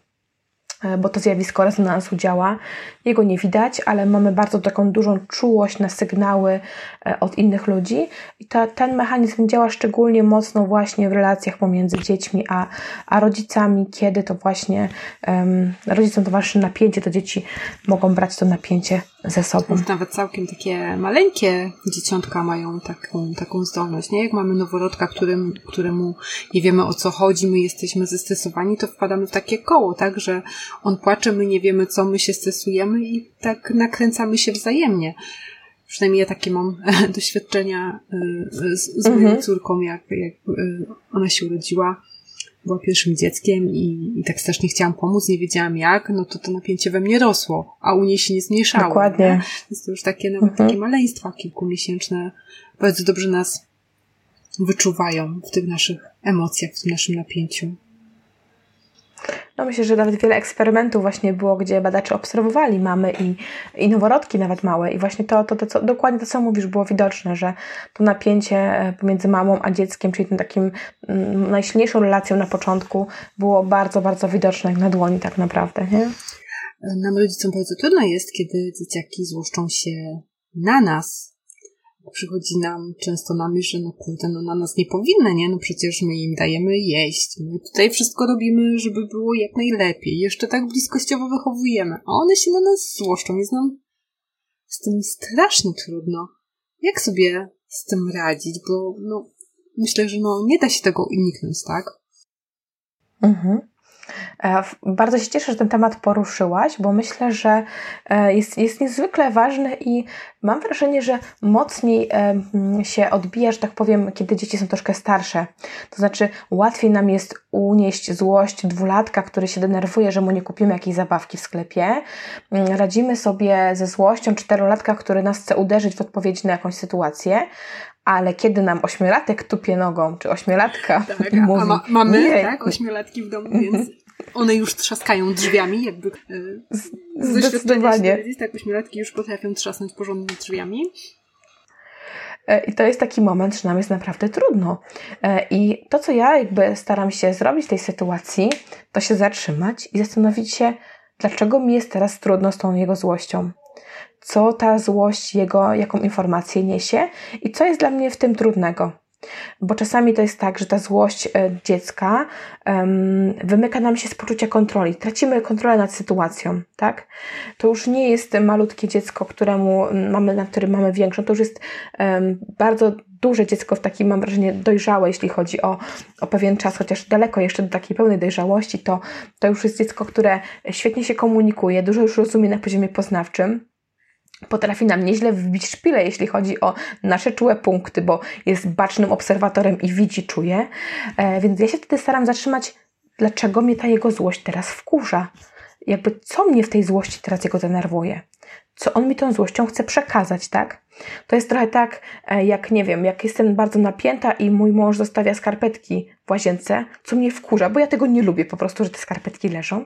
E, bo to zjawisko rezonansu działa. Jego nie widać, ale mamy bardzo taką dużą czułość na sygnały e, od innych ludzi i ta, ten mechanizm działa szczególnie mocno właśnie w relacjach pomiędzy dziećmi a, a rodzicami, kiedy to właśnie um, rodzicom towarzyszy napięcie, to dzieci mogą brać to napięcie ze sobą. Nawet całkiem takie maleńkie dzieciątka mają taką, taką zdolność, nie? Jak mamy noworodka, którym, któremu nie wiemy o co chodzi, my jesteśmy zestresowani, to wpadamy w takie koło, tak, że on płacze, my nie wiemy co, my się stresujemy i tak nakręcamy się wzajemnie. Przynajmniej ja takie mam <laughs> doświadczenia y, z, z moją mhm. córką, jak, jak y, ona się urodziła była pierwszym dzieckiem i, i tak strasznie chciałam pomóc, nie wiedziałam jak, no to to napięcie we mnie rosło, a u niej się nie zmniejszało. Dokładnie. Nie? Więc to już takie nawet mhm. takie maleństwa kilkumiesięczne bardzo dobrze nas wyczuwają w tych naszych emocjach, w tym naszym napięciu. No myślę, że nawet wiele eksperymentów właśnie było, gdzie badacze obserwowali mamy i, i noworodki nawet małe i właśnie to, to, to co, dokładnie to, co mówisz, było widoczne, że to napięcie e, pomiędzy mamą a dzieckiem, czyli tym takim mm, najsilniejszą relacją na początku było bardzo, bardzo widoczne jak na dłoni tak naprawdę, nie? Nam rodzicom bardzo trudno jest, kiedy dzieciaki złoszczą się na nas, przychodzi nam często na myśl, że naprawdę no, na nas nie powinny, nie? No przecież my im dajemy jeść, my tutaj wszystko robimy, żeby było jak najlepiej, jeszcze tak bliskościowo wychowujemy, a one się na nas złoszczą, jest nam z tym strasznie trudno. Jak sobie z tym radzić, bo no, myślę, że no, nie da się tego uniknąć, tak? Mhm. E, bardzo się cieszę, że ten temat poruszyłaś, bo myślę, że e, jest, jest niezwykle ważny i mam wrażenie, że mocniej e, się odbija, że tak powiem, kiedy dzieci są troszkę starsze. To znaczy, łatwiej nam jest unieść złość dwulatka, który się denerwuje, że mu nie kupimy jakiejś zabawki w sklepie. Mm, radzimy sobie ze złością czterolatka, który nas chce uderzyć w odpowiedzi na jakąś sytuację, ale kiedy nam ośmiolatek tupie nogą, czy ośmiolatka tak, <laughs> mówi... Ma, mamy, nie. tak, ośmiolatki w domu, więc one już trzaskają drzwiami, jakby e, Zdecydowanie. Tak, ośmiolatki już potrafią trzasnąć porządnie drzwiami. E, I to jest taki moment, że nam jest naprawdę trudno. E, I to, co ja jakby staram się zrobić w tej sytuacji, to się zatrzymać i zastanowić się, dlaczego mi jest teraz trudno z tą jego złością co ta złość jego, jaką informację niesie i co jest dla mnie w tym trudnego. Bo czasami to jest tak, że ta złość e, dziecka um, wymyka nam się z poczucia kontroli. Tracimy kontrolę nad sytuacją, tak? To już nie jest malutkie dziecko, któremu mamy, na którym mamy większą, to już jest um, bardzo duże dziecko, w takim mam wrażenie dojrzałe, jeśli chodzi o, o pewien czas, chociaż daleko jeszcze do takiej pełnej dojrzałości, to, to już jest dziecko, które świetnie się komunikuje, dużo już rozumie na poziomie poznawczym potrafi nam nieźle wbić szpilę, jeśli chodzi o nasze czułe punkty, bo jest bacznym obserwatorem i widzi, czuje. E, więc ja się wtedy staram zatrzymać, dlaczego mnie ta jego złość teraz wkurza. Jakby co mnie w tej złości teraz jego denerwuje co on mi tą złością chce przekazać, tak? To jest trochę tak, e, jak nie wiem, jak jestem bardzo napięta i mój mąż zostawia skarpetki w łazience, co mnie wkurza, bo ja tego nie lubię po prostu, że te skarpetki leżą.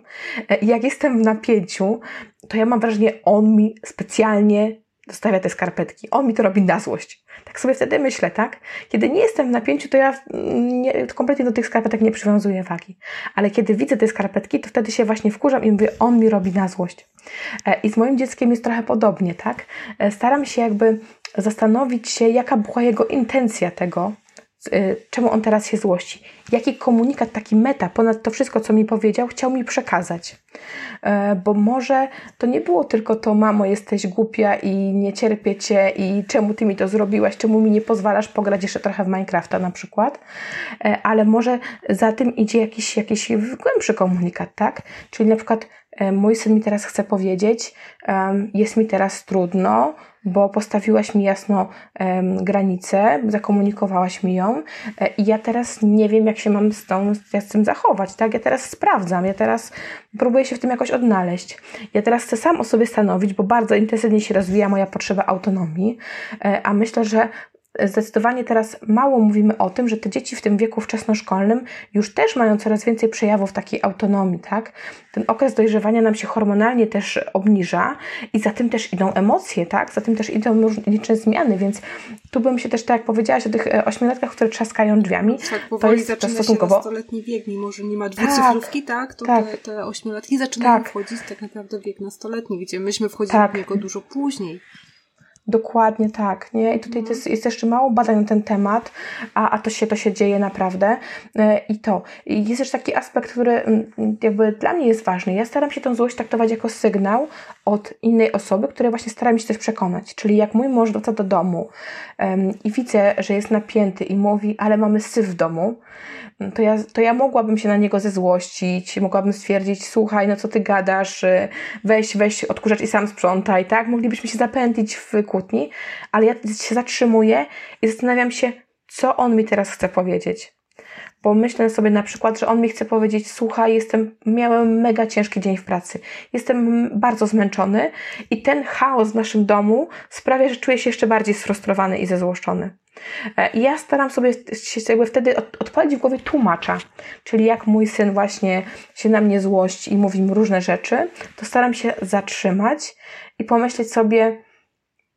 E, I jak jestem w napięciu, to ja mam wrażenie, on mi specjalnie zostawia te skarpetki. On mi to robi na złość. Tak sobie wtedy myślę, tak? Kiedy nie jestem w napięciu, to ja nie, kompletnie do tych skarpetek nie przywiązuję wagi. Ale kiedy widzę te skarpetki, to wtedy się właśnie wkurzam i mówię, on mi robi na złość. E, I z moim dzieckiem jest trochę podobnie, tak? E, staram się jakby zastanowić się, jaka była jego intencja tego, czemu on teraz się złości. Jaki komunikat, taki meta, ponad to wszystko, co mi powiedział, chciał mi przekazać. E, bo może to nie było tylko to, mamo, jesteś głupia i nie cierpię cię i czemu ty mi to zrobiłaś, czemu mi nie pozwalasz pograć jeszcze trochę w Minecrafta na przykład, e, ale może za tym idzie jakiś, jakiś głębszy komunikat, tak? Czyli na przykład e, mój syn mi teraz chce powiedzieć, jest mi teraz trudno, bo postawiłaś mi jasno um, granicę, zakomunikowałaś mi ją e, i ja teraz nie wiem, jak się mam z, tą, z tym zachować, tak? Ja teraz sprawdzam, ja teraz próbuję się w tym jakoś odnaleźć. Ja teraz chcę sam o sobie stanowić, bo bardzo intensywnie się rozwija moja potrzeba autonomii, e, a myślę, że zdecydowanie teraz mało mówimy o tym, że te dzieci w tym wieku wczesnoszkolnym już też mają coraz więcej przejawów takiej autonomii, tak? Ten okres dojrzewania nam się hormonalnie też obniża i za tym też idą emocje, tak? Za tym też idą liczne zmiany, więc tu bym się też, tak jak powiedziałaś o tych e, ośmiolatkach, które trzaskają drzwiami, tak, to jest zaczyna stosunkowo... się nastoletni wiek, mimo że nie ma dwucyfrówki, tak? tak? To tak. Te, te ośmiolatki zaczynają tak. wchodzić tak naprawdę w wiek nastoletni, gdzie myśmy wchodzili tak. w niego dużo później. Dokładnie tak, nie? I tutaj jest, jest, jeszcze mało badań na ten temat, a, a to, się, to się dzieje naprawdę. E, I to. I jest też taki aspekt, który jakby dla mnie jest ważny. Ja staram się tą złość traktować jako sygnał od innej osoby, której właśnie staram się coś przekonać. Czyli jak mój mąż wraca do domu um, i widzę, że jest napięty i mówi, ale mamy syf w domu, to ja, to ja mogłabym się na niego zezłościć, mogłabym stwierdzić, słuchaj, no co ty gadasz, y, weź, weź odkurzacz i sam sprzątaj, tak? Moglibyśmy się zapętlić w kłótni, ale ja się zatrzymuję i zastanawiam się, co on mi teraz chce powiedzieć. Bo myślę sobie na przykład, że on mi chce powiedzieć, słuchaj, jestem, miałem mega ciężki dzień w pracy, jestem bardzo zmęczony i ten chaos w naszym domu sprawia, że czuję się jeszcze bardziej sfrustrowany i zezłoszczony. E, I ja staram sobie się jakby wtedy odpalić w głowie tłumacza, czyli jak mój syn właśnie się na mnie złości i mówi mi różne rzeczy, to staram się zatrzymać i pomyśleć sobie,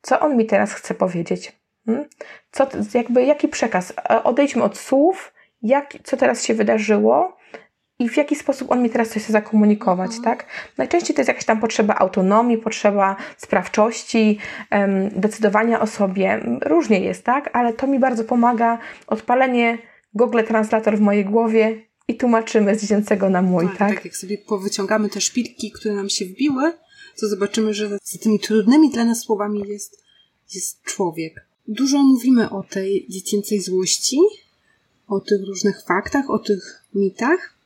co on mi teraz chce powiedzieć. Hmm? Co, jakby, jaki przekaz? Odejdźmy od słów, jak, co teraz się wydarzyło i w jaki sposób on mi teraz coś chce zakomunikować, mhm. tak? Najczęściej to jest jakaś tam potrzeba autonomii, potrzeba sprawczości, decydowania o sobie. Różnie jest, tak? Ale to mi bardzo pomaga odpalenie Google Translator w mojej głowie i tłumaczymy z dziecięcego na mój, tak? Tak, tak jak sobie powyciągamy te szpilki, które nam się wbiły, to zobaczymy, że za tymi trudnymi dla nas słowami jest, jest człowiek. Dużo mówimy o tej dziecięcej złości, o tych różnych faktach, o tych mitach,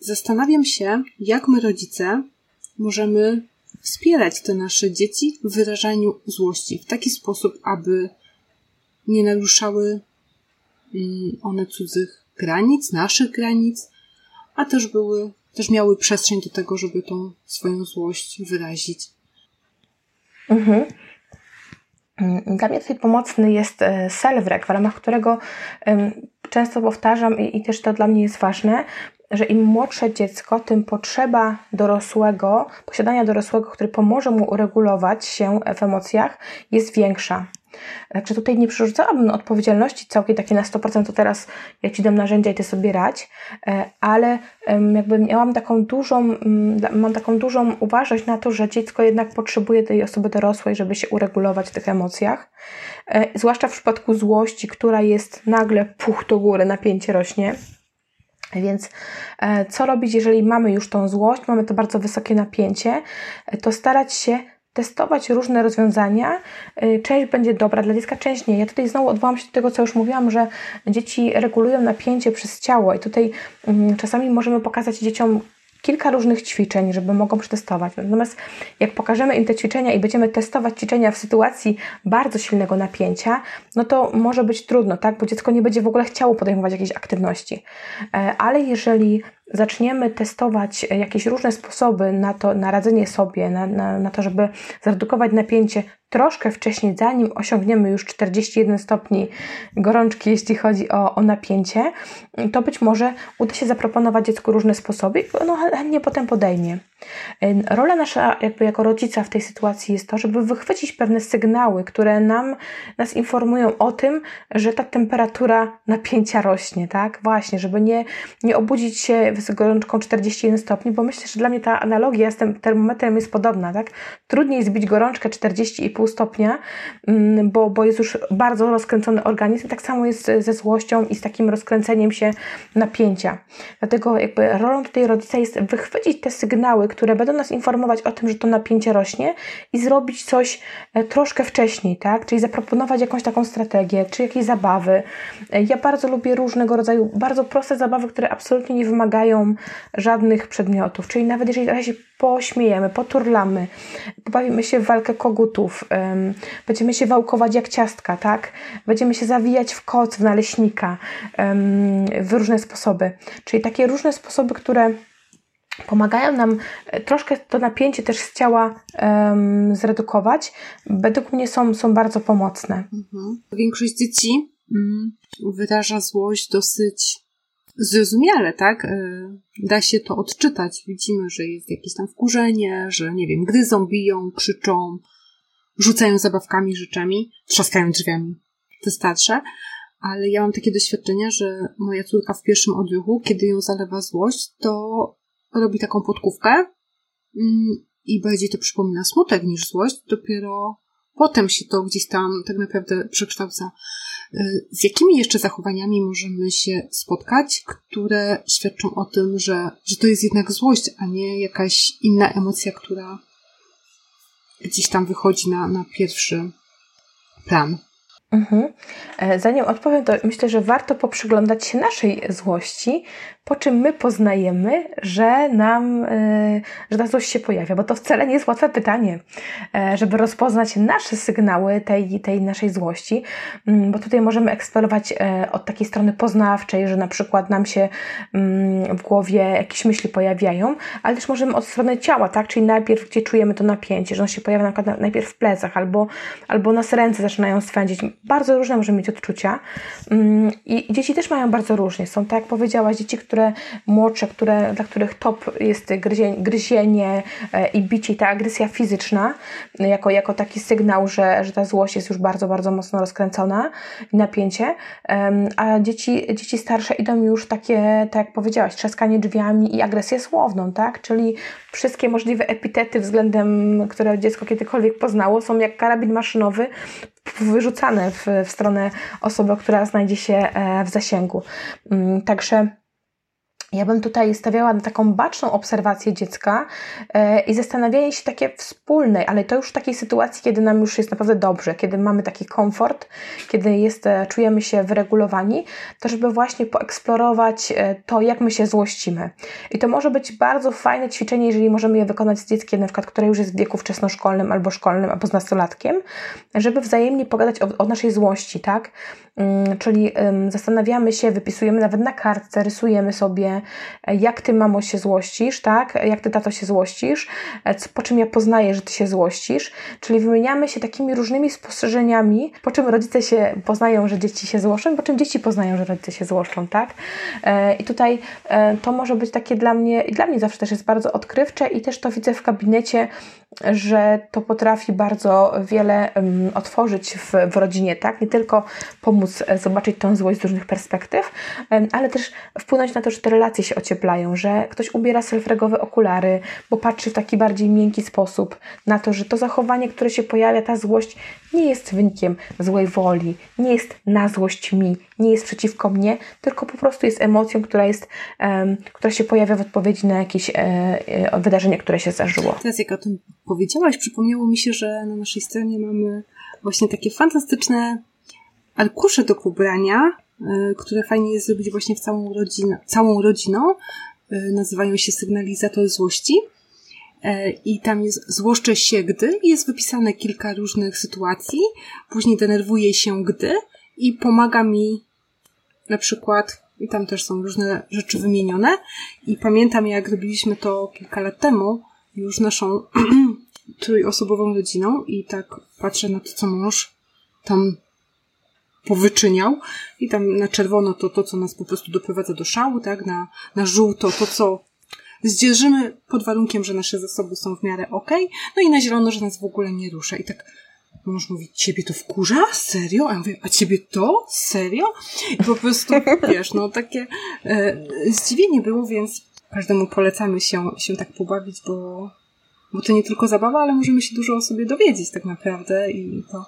Zastanawiam się, jak my rodzice możemy wspierać te nasze dzieci w wyrażaniu złości w taki sposób, aby nie naruszały one cudzych granic, naszych granic, a też były, też miały przestrzeń do tego, żeby tą swoją złość wyrazić. Mhm. Mm, dla mnie tutaj pomocny jest e, self-rec, w ramach którego często powtarzam i też to dla mnie jest ważne, że im młodsze dziecko, tym potrzeba dorosłego, posiadania dorosłego, który pomoże mu uregulować się w emocjach, jest większa. Także tutaj nie przerzucałabym odpowiedzialności całkiem takiej na 100%, to teraz ja Ci dam narzędzia i Ty sobie radź, e, ale jakby miałam taką dużą, mam taką dużą uważność na to, że dziecko jednak potrzebuje tej osoby dorosłej, żeby się uregulować w tych emocjach. E, zwłaszcza w przypadku złości, która jest nagle puch do góry, napięcie rośnie. Więc e, co robić, jeżeli mamy już tą złość, mamy to bardzo wysokie napięcie, to starać się testować różne rozwiązania. Y, część będzie dobra dla dziecka, część nie. Ja tutaj znowu odwołam się do tego, co już mówiłam, że dzieci regulują napięcie przez ciało i tutaj um, czasami możemy pokazać dzieciom kilka różnych ćwiczeń, żeby mogą przetestować. Natomiast jak pokażemy im te ćwiczenia i będziemy testować ćwiczenia w sytuacji bardzo silnego napięcia, no to może być trudno, tak? Bo dziecko nie będzie w ogóle chciało podejmować jakiejś aktywności. E, ale jeżeli zaczniemy testować jakieś różne sposoby na to, na radzenie sobie, na, na, na to, żeby zredukować napięcie troszkę wcześniej, zanim osiągniemy już 41 stopni gorączki, jeśli chodzi o, o napięcie, to być może uda się zaproponować dziecku różne sposoby, no chętnie potem podejmie. Rola nasza jakby jako rodzica w tej sytuacji jest to, żeby wychwycić pewne sygnały, które nam, nas informują o tym, że ta temperatura napięcia rośnie, tak? Właśnie, żeby nie, nie obudzić się gorączką 41 stopni, bo myślę, że dla mnie ta analogia z tym termometrem jest podobna, tak? Trudniej zbić gorączkę 40,5 stopnia, mm, bo, bo jest już bardzo rozkręcony organizm, tak samo jest ze złością i z takim rozkręceniem się napięcia. Dlatego jakby rolą tutaj rodzica jest wychwycić te sygnały, które będą nas informować o tym, że to napięcie rośnie i zrobić coś e, troszkę wcześniej, tak? Czyli zaproponować jakąś taką strategię, czy jakieś zabawy. E, ja bardzo lubię różnego rodzaju, bardzo proste zabawy, które absolutnie nie wymagają żadnych przedmiotów. Czyli nawet jeżeli trochę się pośmiejemy, poturlamy, pobawimy się w walkę kogutów, um, będziemy się wałkować jak ciastka, tak? Będziemy się zawijać w koc, w naleśnika, um, w różne sposoby. Czyli takie różne sposoby, które pomagają nam e, troszkę to napięcie też z ciała um, zredukować, według mnie są, są bardzo pomocne. Mhm. Większość dzieci mm, wyraża złość dosyć zrozumiale, tak? E, da się to odczytać. Widzimy, że jest jakieś tam wkurzenie, że nie wiem, gryzą, biją, krzyczą, rzucają zabawkami, rzeczami, trzaskają drzwiami. Te starsze. Ale ja mam takie doświadczenia, że moja córka w pierwszym odruchu, kiedy ją zalewa złość, to robi taką podkówkę mm, i bardziej to przypomina smutek niż złość. Dopiero potem się to gdzieś tam tak naprawdę przekształca. Y, z jakimi jeszcze zachowaniami możemy się spotkać, które świadczą o tym, że, że to jest jednak złość, a nie jakaś inna emocja, która gdzieś tam wychodzi na, na pierwszy plan? Mhm. E, zanim odpowiem, to myślę, że warto poprzyglądać się naszej złości, po czym my poznajemy, że nam, e, że ta złość się pojawia, bo to wcale nie jest łatwe pytanie, e, żeby rozpoznać nasze sygnały tej, tej naszej złości, mm, bo tutaj możemy eksplorować od takiej strony poznawczej, że na przykład nam się mm, w głowie jakieś myśli pojawiają, ale też możemy od strony ciała, tak, czyli najpierw gdzie czujemy to napięcie, że on się pojawia na przykład najpierw w plecach, albo, albo nas ręce zaczynają swędzić, bardzo różne możemy mieć odczucia. Mm, i dzieci też mają bardzo różnie. Są, tak jak powiedziałaś, dzieci, które młodsze, które, dla których top jest gryzienie, gryzienie i bicie, ta agresja fizyczna, jako, jako taki sygnał, że, że ta złość jest już bardzo, bardzo mocno rozkręcona i napięcie, a dzieci, dzieci starsze idą już takie, tak jak powiedziałaś, trzaskanie drzwiami i agresję słowną, tak? Czyli wszystkie możliwe epitety względem, które dziecko kiedykolwiek poznało, są jak karabin maszynowy wyrzucane w, w stronę osoby, która znajdzie się e, w zasięgu. Mm, także ja bym tutaj stawiała na taką baczną obserwację dziecka e, i zastanawianie się takie wspólnej, ale to już w takiej sytuacji, kiedy nam już jest naprawdę dobrze, kiedy mamy taki komfort, kiedy jest, e, czujemy się wyregulowani, to żeby właśnie poeksplorować e, to, jak my się złościmy. I to może być bardzo fajne ćwiczenie, jeżeli możemy je wykonać z dzieckiem, na przykład, które już jest w wieku wczesnoszkolnym albo szkolnym, albo z nastolatkiem, żeby wzajemnie pogadać o, o naszej złości, tak? Mm, czyli zastanawiamy się, wypisujemy nawet na kartce, rysujemy sobie, e, jak ty, mamo, się złościsz, tak? Jak ty, tato, się złościsz, e, po czym ja poznaję, że ty się złościsz. Czyli wymieniamy się takimi różnymi spostrzeżeniami, po czym rodzice się poznają, że dzieci się złoszczą, po czym dzieci poznają, że rodzice się złoszczą, tak? E, I tutaj to może być takie dla mnie, i dla mnie zawsze też jest bardzo odkrywcze i też to widzę w gabinecie, że to potrafi bardzo wiele um, otworzyć w, w rodzinie, tak? Nie tylko pomóc zobaczyć tą złość z różnych perspektyw, um, ale też wpłynąć na to, że te relacje się ocieplają, że ktoś ubiera selfregowe okulary, bo patrzy w taki bardziej miękki sposób na to, że to zachowanie, które się pojawia, ta złość nie jest wynikiem złej woli, nie jest na złość mi, nie jest przeciwko mnie, tylko po prostu jest emocją, która jest, um, która się pojawia w odpowiedzi na jakieś e, e, wydarzenie, które się zdarzyło. Teraz jak o tym powiedziałaś, przypomniało mi się, że na naszej stronie mamy właśnie takie fantastyczne arkusze do pobrania, y, które fajnie jest zrobić właśnie w całą rodzinę, całą rodziną. Y, nazywają się sygnalizator złości. Y, I tam jest złoszczę się, gdy jest wypisane kilka różnych sytuacji. Później denerwuję się, gdy i pomaga mi na przykład, i tam też są różne rzeczy wymienione. I pamiętam, jak robiliśmy to kilka lat temu, już naszą <clears throat> trójosobową rodziną i tak patrzę na to, co mąż tam powyczyniał i tam na czerwono to to, co nas po prostu doprowadza do szału, tak, na, na żółto to, co zdzierżymy pod warunkiem, że nasze zasoby są w miarę ok, no i na zielono, że nas w ogóle nie rusza i tak mąż mówi, ciebie to wkurza? Serio? A ja mówię, a ciebie to? Serio? I po prostu, <laughs> wiesz, no takie e, zdziwienie było, więc każdemu polecamy się, się tak pobawić, bo, bo to nie tylko zabawa, ale możemy się dużo o sobie dowiedzieć tak naprawdę i to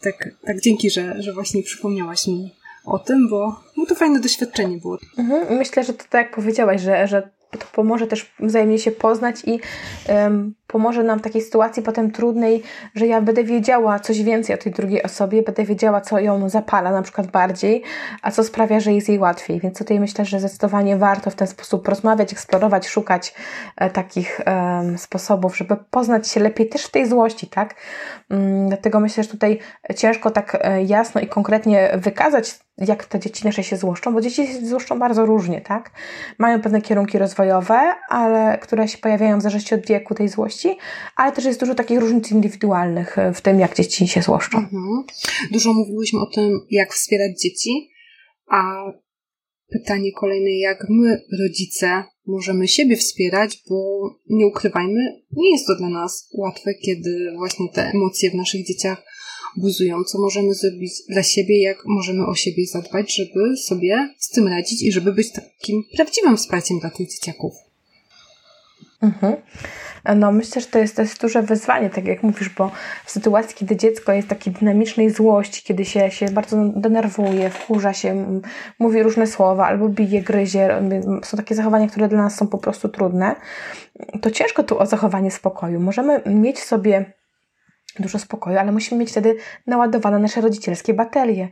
tak, tak dzięki, że, że właśnie przypomniałaś mi o tym, bo, to fajne doświadczenie było. Mhm, myślę, że to tak jak powiedziałaś, że, że to pomoże też wzajemnie się poznać i um, pomoże nam w takiej sytuacji potem trudnej, że ja będę wiedziała coś więcej o tej drugiej osobie, będę wiedziała, co ją zapala na przykład bardziej, a co sprawia, że jest jej łatwiej. Więc tutaj myślę, że zdecydowanie warto w ten sposób rozmawiać, eksplorować, szukać e, takich e, sposobów, żeby poznać się lepiej też w tej złości, tak? Mm, dlatego myślę, że tutaj ciężko tak e, jasno i konkretnie wykazać jak te dzieci nasze się złoszczą, bo dzieci się złoszczą bardzo różnie, tak? Mają pewne kierunki rozwojowe, ale które się pojawiają w zależności od wieku tej złości, ale też jest dużo takich różnic indywidualnych e, w tym, jak dzieci się złoszczą. Mhm. Dużo mówiłyśmy o tym, jak wspierać dzieci, a pytanie kolejne, jak my, rodzice, możemy siebie wspierać, bo nie ukrywajmy, nie jest to dla nas łatwe, kiedy właśnie te emocje w naszych dzieciach buzują, co możemy zrobić dla siebie, jak możemy o siebie zadbać, żeby sobie z tym radzić i żeby być takim prawdziwym wsparciem dla tych dzieciaków. Mhm. No, myślę, że to jest, jest duże wyzwanie, tak jak mówisz, bo w sytuacji, kiedy dziecko jest takiej dynamicznej złości, kiedy się, się bardzo denerwuje, wkurza się, mówi różne słowa, albo bije, gryzie, są takie zachowania, które dla nas są po prostu trudne, to ciężko tu o zachowanie spokoju. Możemy mieć sobie dużo spokoju, ale musimy mieć wtedy naładowane nasze rodzicielskie baterie.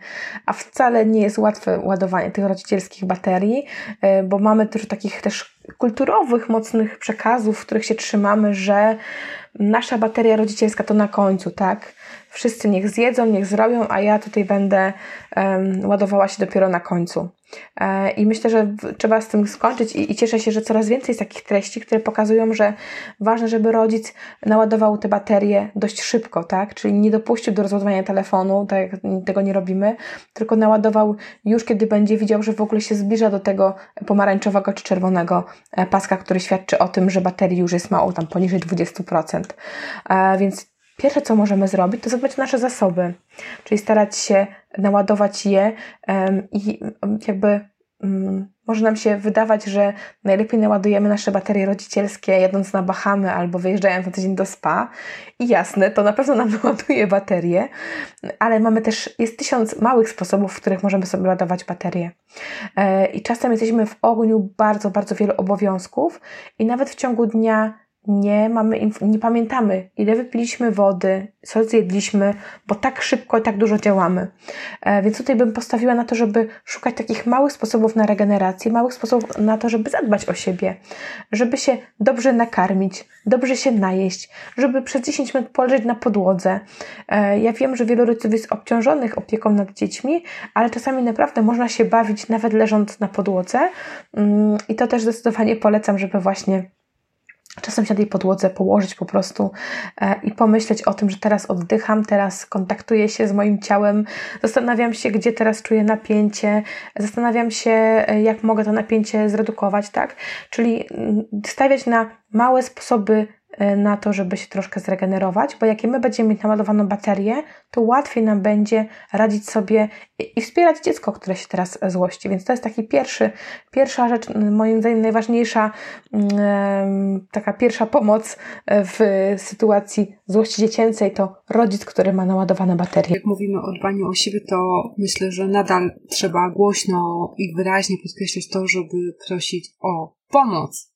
A wcale nie jest łatwe ładowanie tych rodzicielskich baterii, e, bo mamy dużo takich też kulturowych, mocnych przekazów, w których się trzymamy, że nasza bateria rodzicielska to na końcu, tak? Wszyscy niech zjedzą, niech zrobią, a ja tutaj będę um, ładowała się dopiero na końcu. E, I myślę, że trzeba z tym skończyć i, i cieszę się, że coraz więcej jest takich treści, które pokazują, że ważne, żeby rodzic naładował te baterie dość szybko, tak? Czyli nie dopuścił do rozładowania telefonu, tak jak tego nie robimy, tylko naładował już, kiedy będzie widział, że w ogóle się zbliża do tego pomarańczowego czy czerwonego e, paska, który świadczy o tym, że baterii już jest mało, tam poniżej 20%. E, więc Pierwsze, co możemy zrobić, to zadbać o nasze zasoby, czyli starać się naładować je i jakby Mm, może nam się wydawać, że najlepiej naładujemy nasze baterie rodzicielskie jadąc na Bahamy albo wyjeżdżając na tydzień do spa. I jasne, to na pewno nam <laughs> naładuje baterie, ale mamy też, jest tysiąc małych sposobów, w których możemy sobie ładować baterie. E, I czasem jesteśmy w ogniu bardzo, bardzo wielu obowiązków i nawet w ciągu dnia nie mamy, nie pamiętamy, ile wypiliśmy wody, co zjedliśmy, bo tak szybko i tak dużo działamy. E, więc tutaj bym postawiła na to, żeby szukać takich małych sposobów na regenerację, małych sposobów na to, żeby zadbać o siebie, żeby się dobrze nakarmić, dobrze się najeść, żeby przez 10 minut poleżeć na podłodze. E, ja wiem, że wielu rodziców jest obciążonych opieką nad dziećmi, ale czasami naprawdę można się bawić nawet leżąc na podłodze mm, i to też zdecydowanie polecam, żeby właśnie czasem się na tej podłodze położyć po prostu e, i pomyśleć o tym, że teraz oddycham, teraz kontaktuję się z moim ciałem, zastanawiam się, gdzie teraz czuję napięcie, zastanawiam się, e, jak mogę to napięcie zredukować, tak? Czyli mm, stawiać na małe sposoby na to, żeby się troszkę zregenerować, bo jak my będziemy mieć naładowaną baterię, to łatwiej nam będzie radzić sobie i wspierać dziecko, które się teraz złości. Więc to jest taki pierwszy, pierwsza rzecz, moim zdaniem najważniejsza, taka pierwsza pomoc w sytuacji złości dziecięcej to rodzic, który ma naładowane baterie. Jak mówimy o dbaniu o siebie, to myślę, że nadal trzeba głośno i wyraźnie podkreślać to, żeby prosić o pomoc,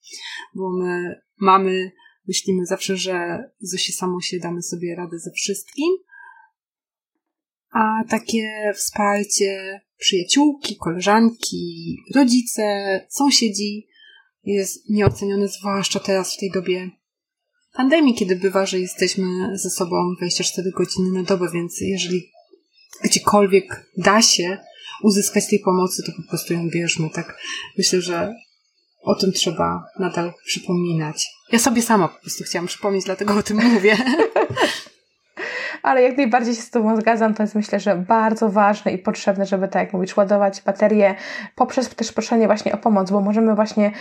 bo my mamy Myślimy zawsze, że Zosi samo się damy sobie radę ze wszystkim, a takie wsparcie przyjaciółki, koleżanki, rodzice, sąsiedzi jest nieocenione, zwłaszcza teraz w tej dobie pandemii, kiedy bywa, że jesteśmy ze sobą 24 godziny na dobę, więc jeżeli gdziekolwiek da się uzyskać tej pomocy, to po prostu ją bierzmy. Tak myślę, że o tym trzeba nadal przypominać. Ja sobie sama po prostu chciałam przypomnieć, dlatego o tym mówię. <laughs> ale jak najbardziej się z Tobą zgadzam, to jest myślę, że bardzo ważne i potrzebne, żeby tak jak mówisz, ładować baterie poprzez też proszenie właśnie o pomoc, bo możemy właśnie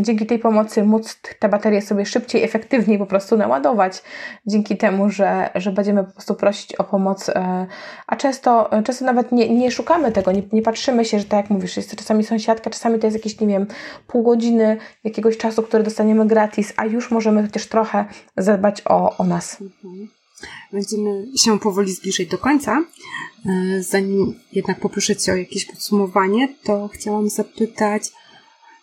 dzięki tej pomocy móc te baterie sobie szybciej, efektywniej po prostu naładować, dzięki temu, że, że będziemy po prostu prosić o pomoc, e, a często, często nawet nie, nie szukamy tego, nie, nie patrzymy się, że tak jak mówisz, jest to czasami sąsiadka, czasami to jest jakieś, nie wiem, pół godziny jakiegoś czasu, który dostaniemy gratis, a już możemy chociaż trochę zadbać o, o nas. Mhm. Będziemy się powoli zbliżać do końca. E, zanim jednak poproszę Cię o jakieś podsumowanie, to chciałam zapytać,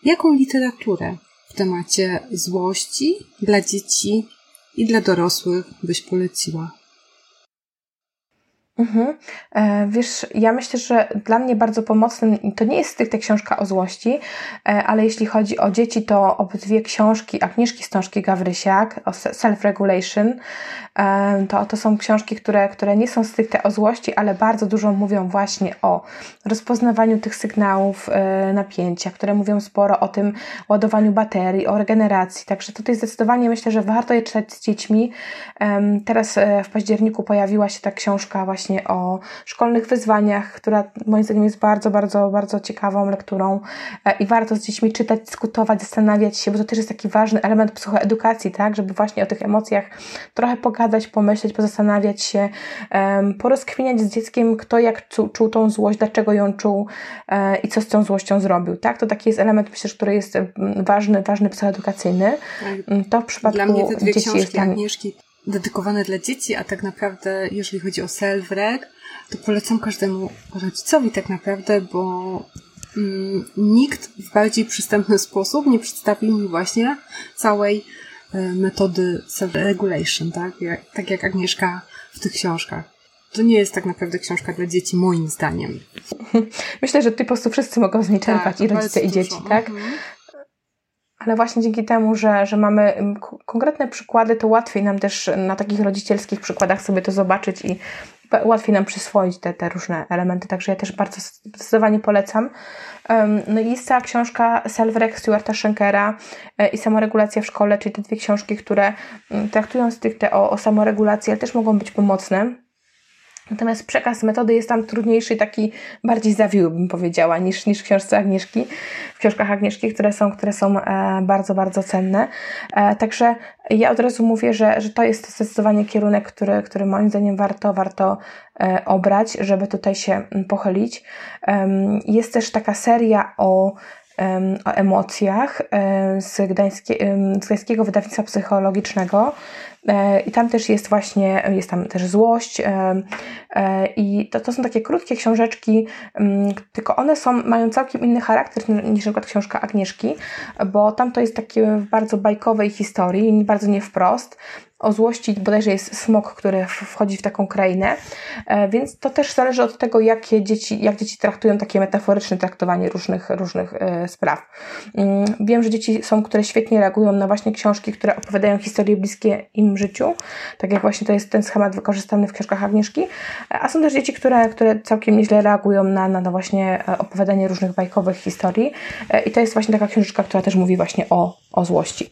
jaką literaturę w temacie złości dla dzieci i dla dorosłych byś poleciła? Mhm. E, wiesz, ja myślę, że dla mnie bardzo pomocnym, to nie jest stricte książka o złości, e, ale jeśli chodzi o dzieci, to obydwie książki Agnieszki Stążki Gawrysiak o self-regulation, to, to są książki, które, które nie są stricte o złości, ale bardzo dużo mówią właśnie o rozpoznawaniu tych sygnałów napięcia, które mówią sporo o tym ładowaniu baterii, o regeneracji, także tutaj zdecydowanie myślę, że warto je czytać z dziećmi. Teraz w październiku pojawiła się ta książka właśnie właśnie o szkolnych wyzwaniach, która moim zdaniem jest bardzo, bardzo, bardzo ciekawą lekturą e, i warto z dziećmi czytać, dyskutować, zastanawiać się, bo to też jest taki ważny element psychoedukacji, tak, żeby właśnie o tych emocjach trochę pogadać, pomyśleć, pozastanawiać się, porozkminiać z dzieckiem, kto jak czuł, czuł tą złość, dlaczego ją czuł e, i co z tą złością zrobił, tak, to taki jest element, myślę, który jest ważny, ważny psychoedukacyjny. Tak. To w przypadku dla mnie te dwie dzieci książki Agnieszki dedykowane dla dzieci, a tak naprawdę, jeżeli chodzi o self-reg, to polecam każdemu rodzicowi tak naprawdę, bo mm, nikt w bardziej przystępny sposób nie przedstawił mi właśnie całej metody self-regulation, tak? Jak, tak jak Agnieszka w tych książkach. To nie jest tak naprawdę książka dla dzieci, moim zdaniem. <laughs> Myślę, że ty po prostu wszyscy mogą z niej czerpać, tak, i rodzice, i dzieci, tak? Mhm ale właśnie dzięki temu, że, że mamy konkretne przykłady, to łatwiej nam też na takich rodzicielskich przykładach sobie to zobaczyć i łatwiej nam przyswoić te, te różne elementy. Także ja też bardzo zdecydowanie polecam. No i jest cała książka Self-Reg Stuarta Schenkera e, i Samoregulacja w szkole, czyli te dwie książki, które traktują stricte o, o samoregulacji, ale też mogą być pomocne Natomiast przekaz metody jest tam trudniejszy, taki bardziej zawiły, bym powiedziała, niż, niż w książce Agnieszki, w książkach Agnieszki, które są, które są e, bardzo, bardzo cenne. E, także ja od razu mówię, że, że to jest zdecydowanie kierunek, który, który moim zdaniem warto, warto e, obrać, żeby tutaj się pochylić. Jest też taka seria o o emocjach z, gdańskie, z gdańskiego wydawnictwa psychologicznego. E, I tam też jest właśnie, jest tam też złość. E, e, I to, to są takie krótkie książeczki, tylko one są, mają całkiem inny charakter niż na przykład książka Agnieszki, bo tam to jest takie w bardzo bajkowej historii, bardzo nie wprost o złości bodajże jest smok, który wchodzi w taką krainę, e, więc to też zależy od tego, jakie dzieci, jak dzieci traktują takie metaforyczne traktowanie różnych, różnych e, spraw. Mm, wiem, że dzieci są, które świetnie reagują na właśnie książki, które opowiadają historie bliskie im życiu, tak jak właśnie to jest ten schemat wykorzystany w książkach Agnieszki, a są też dzieci, które, które całkiem nieźle reagują na, na, na właśnie e, opowiadanie różnych bajkowych historii. I to jest właśnie taka książeczka, która też mówi właśnie o, o złości,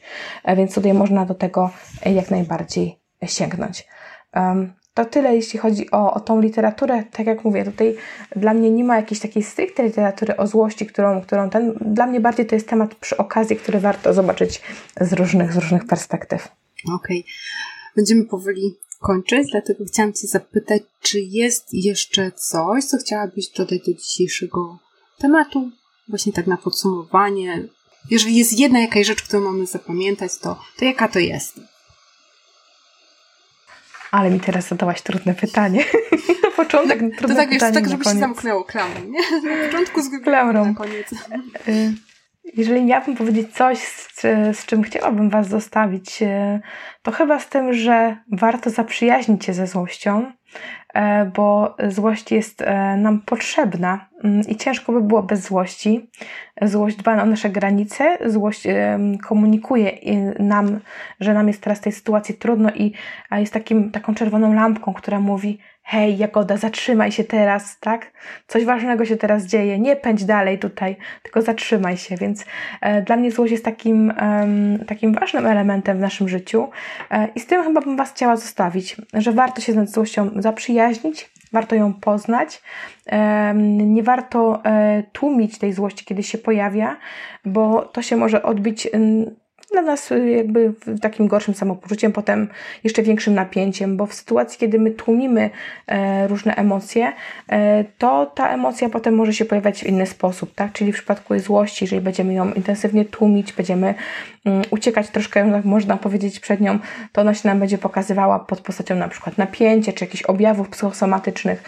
więc tutaj można do tego jak najbardziej bardziej sięgnąć. To tyle, jeśli chodzi o, o tą literaturę. Tak jak mówię, tutaj dla mnie nie ma jakiejś takiej stricte literatury o złości, którą, którą ten. Dla mnie bardziej to jest temat przy okazji, który warto zobaczyć z różnych, z różnych perspektyw. Okej. Okay. Będziemy powoli kończyć, dlatego chciałam Cię zapytać, czy jest jeszcze coś, co chciałabyś dodać do dzisiejszego tematu? Właśnie tak na podsumowanie. Jeżeli jest jedna jakaś rzecz, którą mamy zapamiętać, to, to jaka to jest? Ale mi teraz zadałaś trudne pytanie. <laughs> na początek trudne to tak, pytanie. tak, żeby się zamknęło klamrą, nie? Na początku z klamrą. Na koniec. Y, jeżeli miałabym powiedzieć coś, z, z, czym chciałabym Was zostawić, y, to chyba z tym, że warto zaprzyjaźnić się ze złością, bo złość jest e, nam potrzebna mm, i ciężko by było bez złości. Złość dba o nasze granice, złość komunikuje nam, że nam jest teraz w tej sytuacji trudno i jest takim, taką czerwoną lampką, która mówi hej, Jagoda, zatrzymaj się teraz, tak? Coś ważnego się teraz dzieje, nie pędź dalej tutaj, tylko zatrzymaj się. Więc e, dla mnie złość jest takim, takim ważnym elementem w naszym życiu e, i z tym chyba bym Was chciała zostawić, że warto się z złością zaprzyjaźnić, warto ją poznać. E, nie warto e, tłumić tej złości, kiedy się pojawia, bo to się może odbić dla nas y, jakby takim gorszym samopoczuciem, potem jeszcze większym napięciem, bo w sytuacji, kiedy my tłumimy e, różne emocje, e, to ta emocja potem może się pojawiać w inny sposób, tak? Czyli w przypadku złości, jeżeli będziemy ją intensywnie tłumić, będziemy mm, uciekać troszkę, jak można powiedzieć, przed nią, to ona się nam będzie pokazywała pod postacią na przykład napięcia, czy jakichś objawów psychosomatycznych.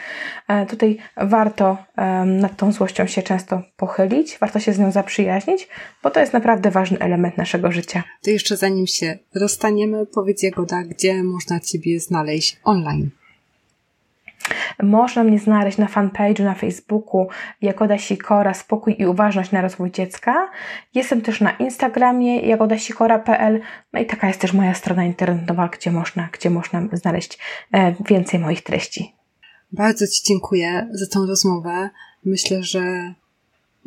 E, tutaj warto nad tą złością się często pochylić, warto się z nią zaprzyjaźnić, bo to jest naprawdę ważny element naszego życia życia. To jeszcze zanim się rozstaniemy, powiedz Jagoda, gdzie można Ciebie znaleźć online? Można mnie znaleźć na fanpage'u na Facebooku Jagoda Sikora Spokój i Uważność na rozwój dziecka. Jestem też na Instagramie jagodasikora.pl no i taka jest też moja strona internetowa, gdzie można, gdzie można znaleźć e, więcej moich treści. Bardzo Ci dziękuję za tą rozmowę. Myślę, że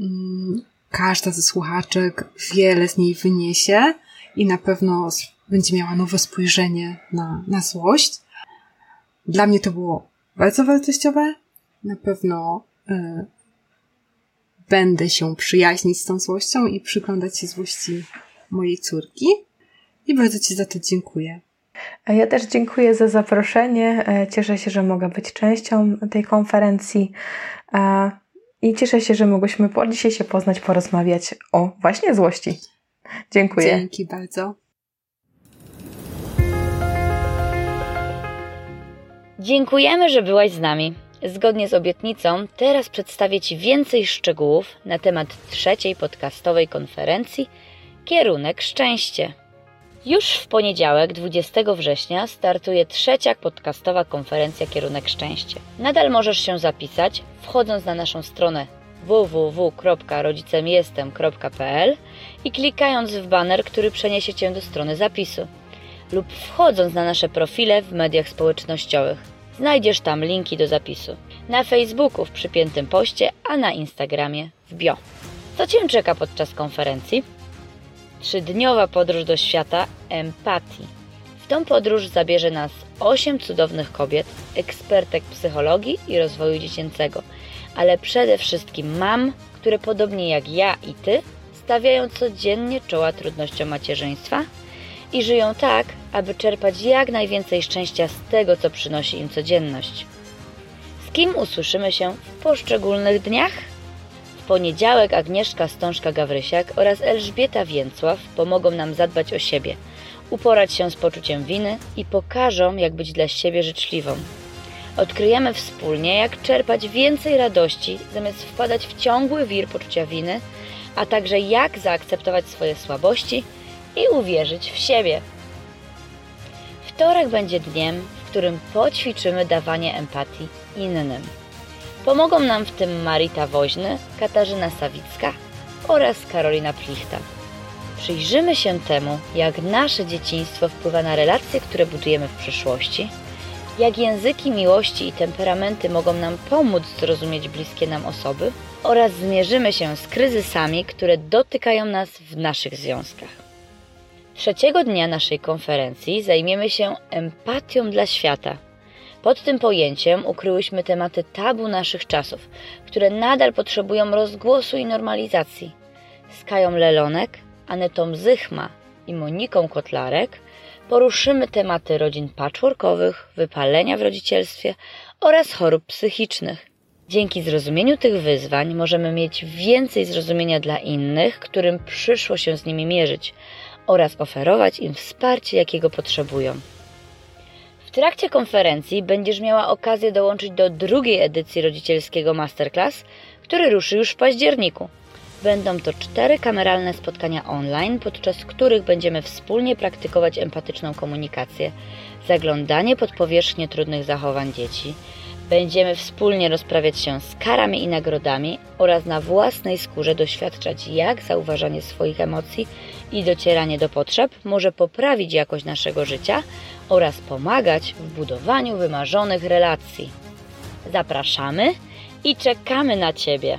mm, każda ze słuchaczek wiele z niej wyniesie i na pewno będzie miała nowe spojrzenie na, na złość. Dla mnie to było bardzo wartościowe. Na pewno y, będę się przyjaźnić z tą złością i przyglądać się złości mojej córki. I bardzo Ci za to dziękuję. Ja też dziękuję za zaproszenie. E, cieszę się, że mogę być częścią tej konferencji. I cieszę się, że mogłyśmy po dzisiaj się poznać, porozmawiać o właśnie złości. Dziękuję. Dzięki bardzo. Dziękujemy, że byłaś z nami. Zgodnie z obietnicą, teraz przedstawię Ci więcej szczegółów na temat trzeciej podcastowej konferencji Kierunek Szczęście. Już w poniedziałek, 20 września, startuje trzecia podcastowa konferencja Kierunek Szczęście. Nadal możesz się zapisać, wchodząc na naszą stronę www.rodzicemjestem.pl i klikając w banner, który przeniesie Cię do strony zapisu, lub wchodząc na nasze profile w mediach społecznościowych. Znajdziesz tam linki do zapisu. Na Facebooku w przypiętym poście, a na Instagramie w bio. Co Cię czeka podczas konferencji? Trzydniowa podróż do świata empatii. W tą podróż zabierze nas osiem cudownych kobiet, ekspertek psychologii i rozwoju dziecięcego, ale przede wszystkim mam, które podobnie jak ja i ty stawiają codziennie czoła trudnościom macierzyństwa i żyją tak, aby czerpać jak najwięcej szczęścia z tego, co przynosi im codzienność. Z kim usłyszymy się w poszczególnych dniach? Poniedziałek Agnieszka Stążka-Gawrysiak oraz Elżbieta Więcław pomogą nam zadbać o siebie, uporać się z poczuciem winy i pokażą, jak być dla siebie życzliwą. Odkryjemy wspólnie, jak czerpać więcej radości, zamiast wpadać w ciągły wir poczucia winy, a także jak zaakceptować swoje słabości i uwierzyć w siebie. Wtorek będzie dniem, w którym poćwiczymy dawanie empatii innym. Pomogą nam w tym Marita Woźny, Katarzyna Sawicka oraz Karolina Plichta. Przyjrzymy się temu, jak nasze dzieciństwo wpływa na relacje, które budujemy w przyszłości, jak języki miłości i temperamenty mogą nam pomóc zrozumieć bliskie nam osoby oraz zmierzymy się z kryzysami, które dotykają nas w naszych związkach. Trzeciego dnia naszej konferencji zajmiemy się empatią dla świata. Pod tym pojęciem ukryłyśmy tematy tabu naszych czasów, które nadal potrzebują rozgłosu i normalizacji. Z Kają Lelonek, Anetą Zychma i Moniką Kotlarek poruszymy tematy rodzin patchworkowych, wypalenia w rodzicielstwie oraz chorób psychicznych. Dzięki zrozumieniu tych wyzwań możemy mieć więcej zrozumienia dla innych, którym przyszło się z nimi mierzyć oraz oferować im wsparcie, jakiego potrzebują. Trakcie konferencji będziesz miała okazję dołączyć do drugiej edycji rodzicielskiego masterclass, który ruszy już w październiku. Będą to cztery kameralne spotkania online, podczas których będziemy wspólnie praktykować empatyczną komunikację, zaglądanie pod powierzchnię trudnych zachowań dzieci. Będziemy wspólnie rozprawiać się z karami i nagrodami oraz na własnej skórze doświadczać, jak zauważanie swoich emocji i docieranie do potrzeb może poprawić jakość naszego życia oraz pomagać w budowaniu wymarzonych relacji. Zapraszamy i czekamy na Ciebie!